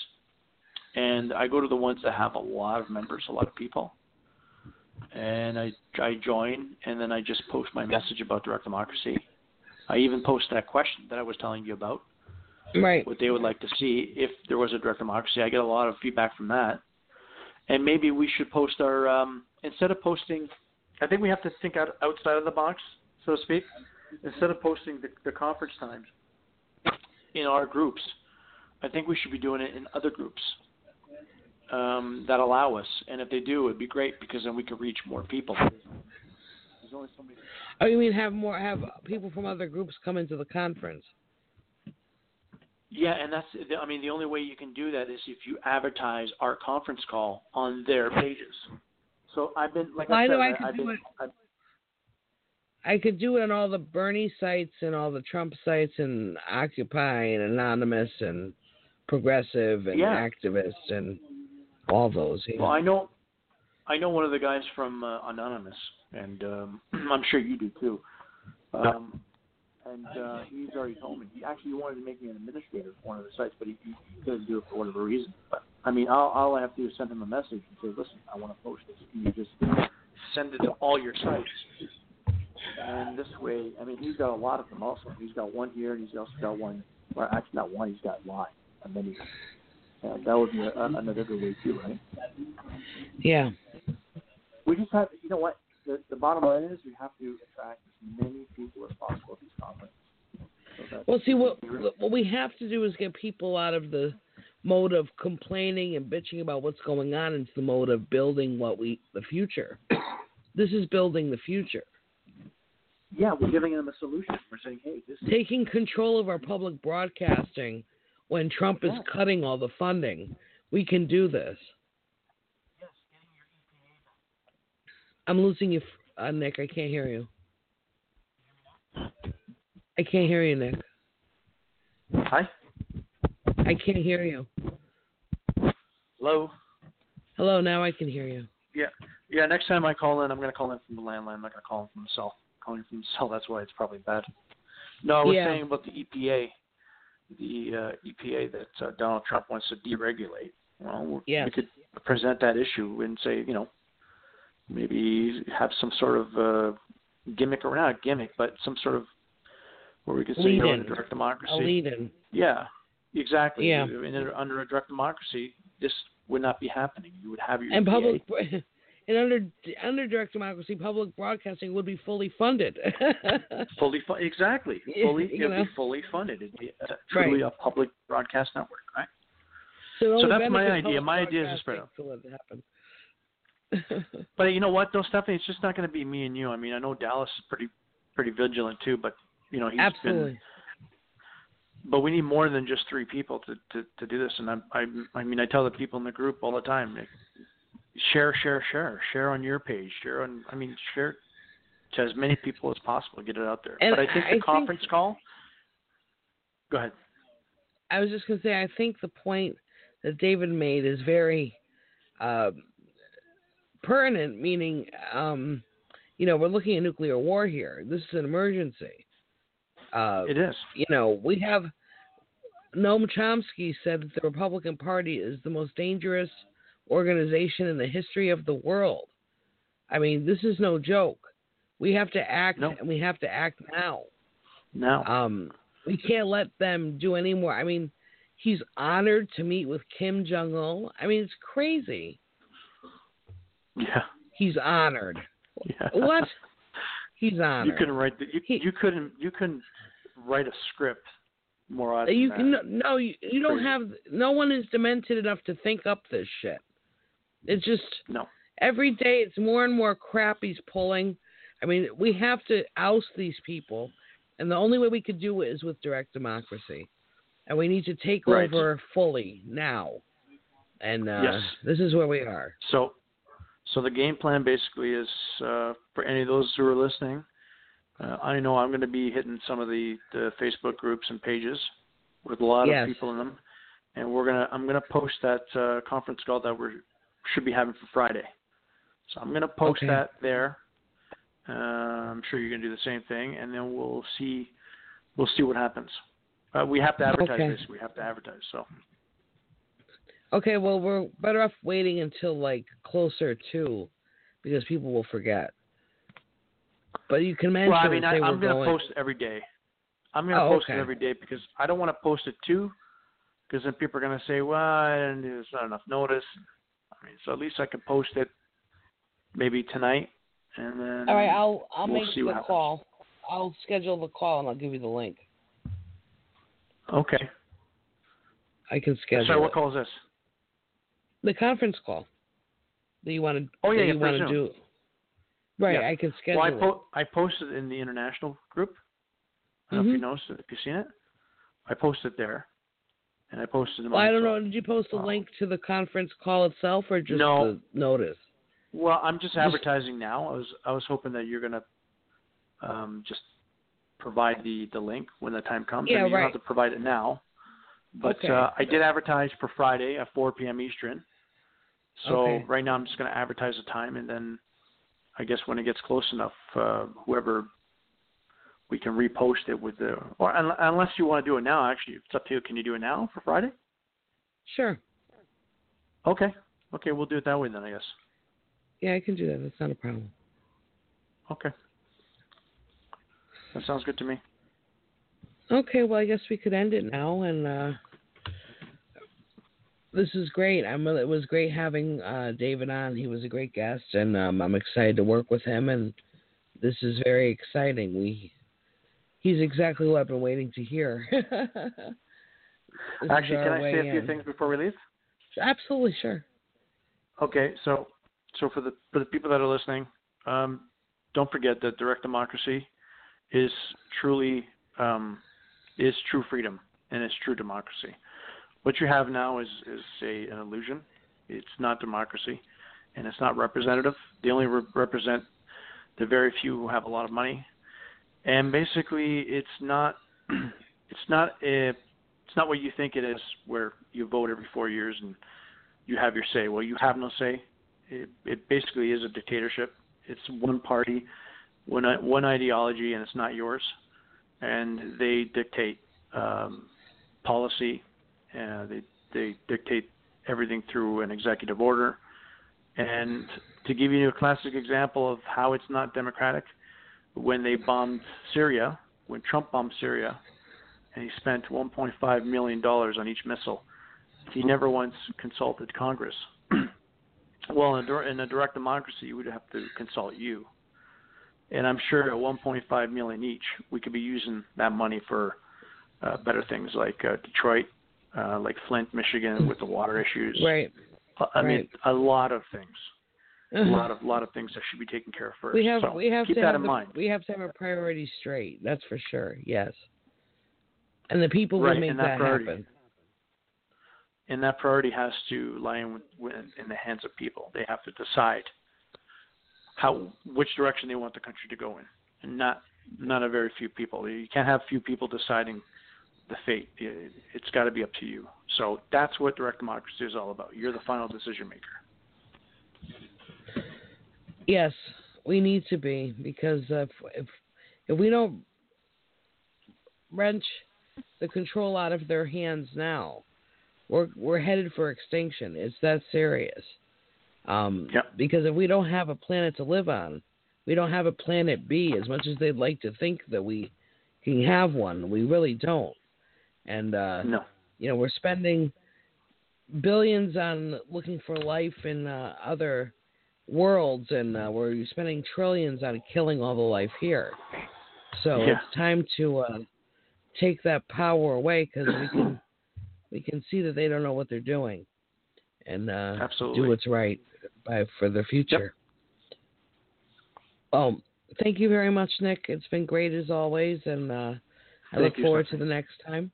and I go to the ones that have a lot of members, a lot of people, and I I join, and then I just post my message about direct democracy. I even post that question that I was telling you about right. what they would like to see if there was a direct democracy. I get a lot of feedback from that. And maybe we should post our um, instead of posting. I think we have to think out, outside of the box, so to speak. Instead of posting the, the conference times in our groups, I think we should be doing it in other groups um, that allow us. And if they do, it'd be great because then we could reach more people. There's only so many. Oh, you mean have more have people from other groups come into the conference? Yeah, and that's I mean the only way you can do that is if you advertise our conference call on their pages. So I've been like Well, I I said, know I I could have do been it. I've, I could do it on all the Bernie sites and all the Trump sites and Occupy and Anonymous and Progressive and Yeah. Activist and all those. yeah. well I know I know one of the guys from uh, Anonymous, and um, I'm sure you do too. Um, and uh, he's already told me he actually wanted to make me an administrator of one of the sites, but he, he couldn't do it for whatever reason. But I mean, all, all I have to do is send him a message and say, "Listen, I want to post this." Can you just send it to all your sites? And this way, I mean, he's got a lot of them also. He's got one here, and he's also got one. Well, actually, not one. He's got live, and then he's. Uh, that would be a, a, another good way too, right? yeah. We just have, you know what? The, the bottom line is we have to attract as many people as possible to these conferences. So Well, see, what what we have to do is get people out of the mode of complaining and bitching about what's going on into the mode of building what we the future. This is building the future. Yeah, we're giving them a solution. We're saying, hey, this is Taking control of our public broadcasting when Trump is cutting all the funding. We can do this. Yes, getting your EPA back. I'm losing you, uh, Nick. I can't hear you. I can't hear you, Nick. hi, I can't hear you. hello. Hello, now I can hear you. Yeah, yeah. Next time I call in, I'm going to call in from the landline. I'm not going to call in from the cell. Calling from cell, that's why it's probably bad. No, I was Yeah. saying about the EPA, the uh, EPA that uh, Donald Trump wants to deregulate. Well, Yes. we could present that issue and say, you know, maybe have some sort of uh, gimmick or not gimmick, but some sort of where we could say, you know, in a direct democracy. A lead in. Yeah, exactly. Yeah. In under a direct democracy, this would not be happening. You would have your And EPA. public and under under direct democracy, public broadcasting would be fully funded. fully fu- exactly fully you it'd be fully funded. It'd be uh, truly a public broadcast network, right? so, only that's my idea. My idea is to spread broadcasting to let it happen. But you know what, though, Stephanie, it's just not going to be me and you. I mean, I know Dallas is pretty pretty vigilant too, but you know he's Absolutely. been. But we need more than just three people to to, to do this. And I, I I mean, I tell the people in the group all the time, share, share, share, share on your page, share on. I mean, share to as many people as possible. Get it out there. And but I think I the think- conference call. Go ahead. I was just going to say, I think the point that David made is very uh, pertinent, meaning, um, you know, we're looking at nuclear war here. This is an emergency. Uh, It is. you know, we have Noam Chomsky said that the Republican Party is the most dangerous organization in the history of the world. I mean, this is no joke. We have to act, No. and we have to act now. Now, Um, we can't let them do any more. I mean, he's honored to meet with Kim Jong Un. I mean, it's crazy. yeah, He's honored. yeah. What? He's honored. You couldn't write the, you, He- you couldn't you couldn't write a script more than You can no, you, you don't have. No one is demented enough to think up this shit. It's just No. every day. It's more and more crap he's pulling. I mean, we have to oust these people, and the only way we could do it is with direct democracy, and we need to take Right. over fully now. And uh, Yes. this is where we are. So, so the game plan basically is uh, for any of those who are listening. Uh, I know I'm going to be hitting some of the, the Facebook groups and pages with a lot Yes. of people in them, and we're gonna I'm going to post that uh, conference call that we should be having for Friday. So I'm going to post Okay. that there. Uh, I'm sure you're going to do the same thing, and then we'll see we'll see what happens. Uh, we have to advertise Okay. this. We have to advertise. So Okay, well, we're better off waiting until like closer to, because people will forget. But you can mention Well, I mean, I, I'm we're going to post it every day. I'm going to Oh, post okay. it every day because I don't want to post it too, because then people are going to say, "Well, there's not enough notice." I mean, so at least I can post it maybe tonight, and then. All right, I'll I'll we'll make the call. I'll schedule the call and I'll give you the link. Okay. I can schedule Sorry, it. what call is this? the conference call that you want to. Oh, yeah, you want to do. Right, Yeah. I can schedule Well, I it. po- I posted in the international group. I don't know if you Mhm. noticed it, if you've seen it. I posted there, and I posted them. Well, I don't know. Did you post a Oh. link to the conference call itself or just No. the notice? Well, I'm just advertising now. I was I was hoping that you're gonna um, just provide the the link when the time comes. Yeah, I mean, you don't right. have to provide it now, but Okay. uh, I did advertise for Friday at 4 p.m. Eastern. So Okay. right now I'm just gonna advertise the time, and then I guess when it gets close enough, uh, whoever we can repost it with the or un- unless you want to do it now. Actually, it's up to you. Can you do it now for Friday? Sure. Okay. Okay, we'll do it that way then. I guess. Yeah, I can do that. That's not a problem. Okay. That sounds good to me. Okay, well, I guess we could end it now. And uh, this is great. I'm. It was great having uh, David on. He was a great guest, and um, I'm excited to work with him. And this is very exciting. We. He's exactly what I've been waiting to hear. Actually, can I say a few in. things before we leave? Absolutely, sure. Okay, so so for the for the people that are listening, um, don't forget that direct democracy is truly um, is true freedom and it's true democracy. What you have now is is a an illusion. It's not democracy, and it's not representative. They only re- represent the very few who have a lot of money, and basically, it's not it's not a it's not what you think it is, where you vote every four years and you have your say. Well, you have no say. It, it basically is a dictatorship. It's one party, one one ideology, and it's not yours. And they dictate um, policy. Uh, they they dictate everything through an executive order. And to give you a classic example of how it's not democratic, when they bombed Syria, when Trump bombed Syria, and he spent 1.5 million dollars on each missile he never once consulted Congress. well, in a, in a direct democracy, you would have to consult you. And I'm sure at 1.5 million each, we could be using that money for uh, better things like uh, Detroit, uh, like Flint, Michigan, with the water issues. Right. I mean, right. a lot of things, a lot of lot of things that should be taken care of first. we have so we have keep to that have in the, mind. we have to have our priorities straight. That's for sure. Yes. And the people Right, will make and that priority. happen. and that priority has to lie in, in the hands of people. They have to decide how which direction they want the country to go in, and not not a very few people. You can't have few people deciding the fate. It's got to be up to you. So that's what direct democracy is all about. You're the final decision maker. Yes, we need to be because if if if we don't wrench the control out of their hands now, we're we're headed for extinction. It's that serious. Um, Yep. Because if we don't have a planet to live on, we don't have a planet B. As much as they'd like to think that we can have one, we really don't. And uh, No. you know, we're spending billions on looking for life in uh, other worlds, and uh, we're spending trillions on killing all the life here. So Yeah. it's time to uh, take that power away because we can we can see that they don't know what they're doing, and uh, do what's right by for the future. Oh, thank you very much, Nick. It's been great as always, and uh, I Thank look you, forward to the next time.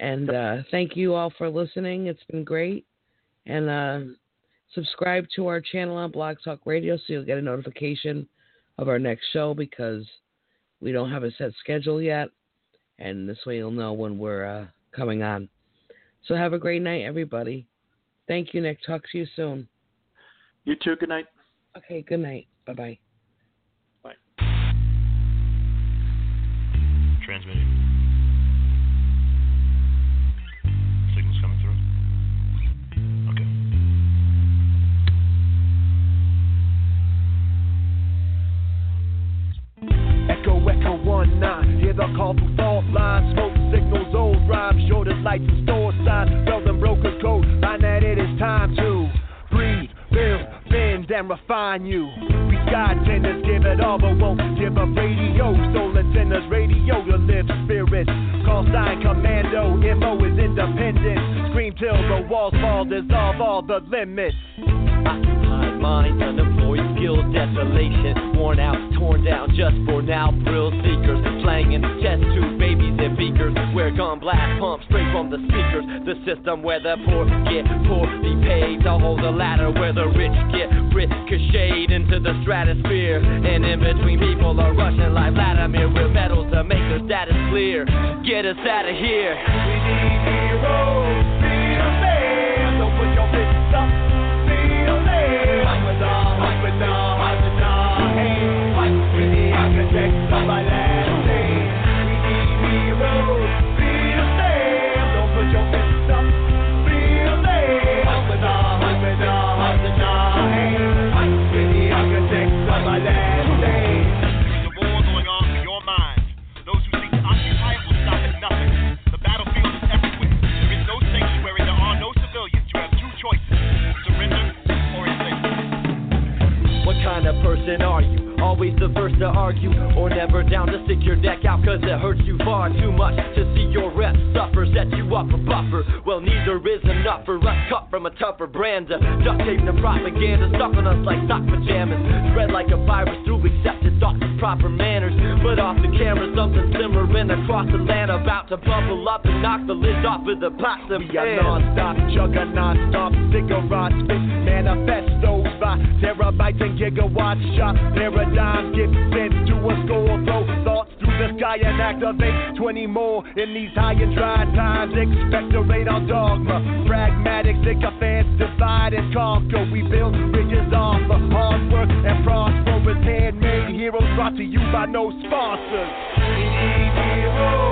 And uh, thank you all for listening. It's been great. And uh, subscribe to our channel on Blog Talk Radio so you'll get a notification of our next show because we don't have a set schedule yet. And this way you'll know when we're uh, coming on. So have a great night, everybody. Thank you, Nick. Talk to you soon. You too. Good night. Okay, good night. Bye bye. Bye. Transmitting. Echo, echo, one nine. Hear the call from fault lines. Smoke signals, old rhymes. Shortest lights and store signs. Bells and brokers code. Find that it is time to breathe, build, bend, and refine you. We sky tenders give it all, but won't give up radio. Soul tenders, radio to live spirits. Call sign commando. MO is independent. Scream till the walls fall. Dissolve all the limits. Occupied minds, unemployed skills, desolation. Worn out, torn down, just for now. Thrill seekers, slanging chest tube babies and beakers. Where gun blast pump straight from the speakers. The system where the poor get poor, be paid to hold the ladder where the rich get ricocheted into the stratosphere. And in between people are rushing like Vladimir with medals to make their status clear. Get us out of here. We need heroes, To duct tape the propaganda, stuck on us like sock pajamas. Spread like a virus through accepted thoughts and proper manners. But off the camera, something simmering across the land, about to bubble up and knock the lid off of the pots and We are non-stop, juggernaut, stop, cigarette spit, manifestos by terabytes and gigawatts shot. Paradigms get sent to a thoughts through the sky and activate 20 more in these high and dry times. Expectorate on dogma, pragmatic sycophants divide and conquer. We build bridges off of hard work and prosperous handmade heroes brought to you by no sponsors. Heroes,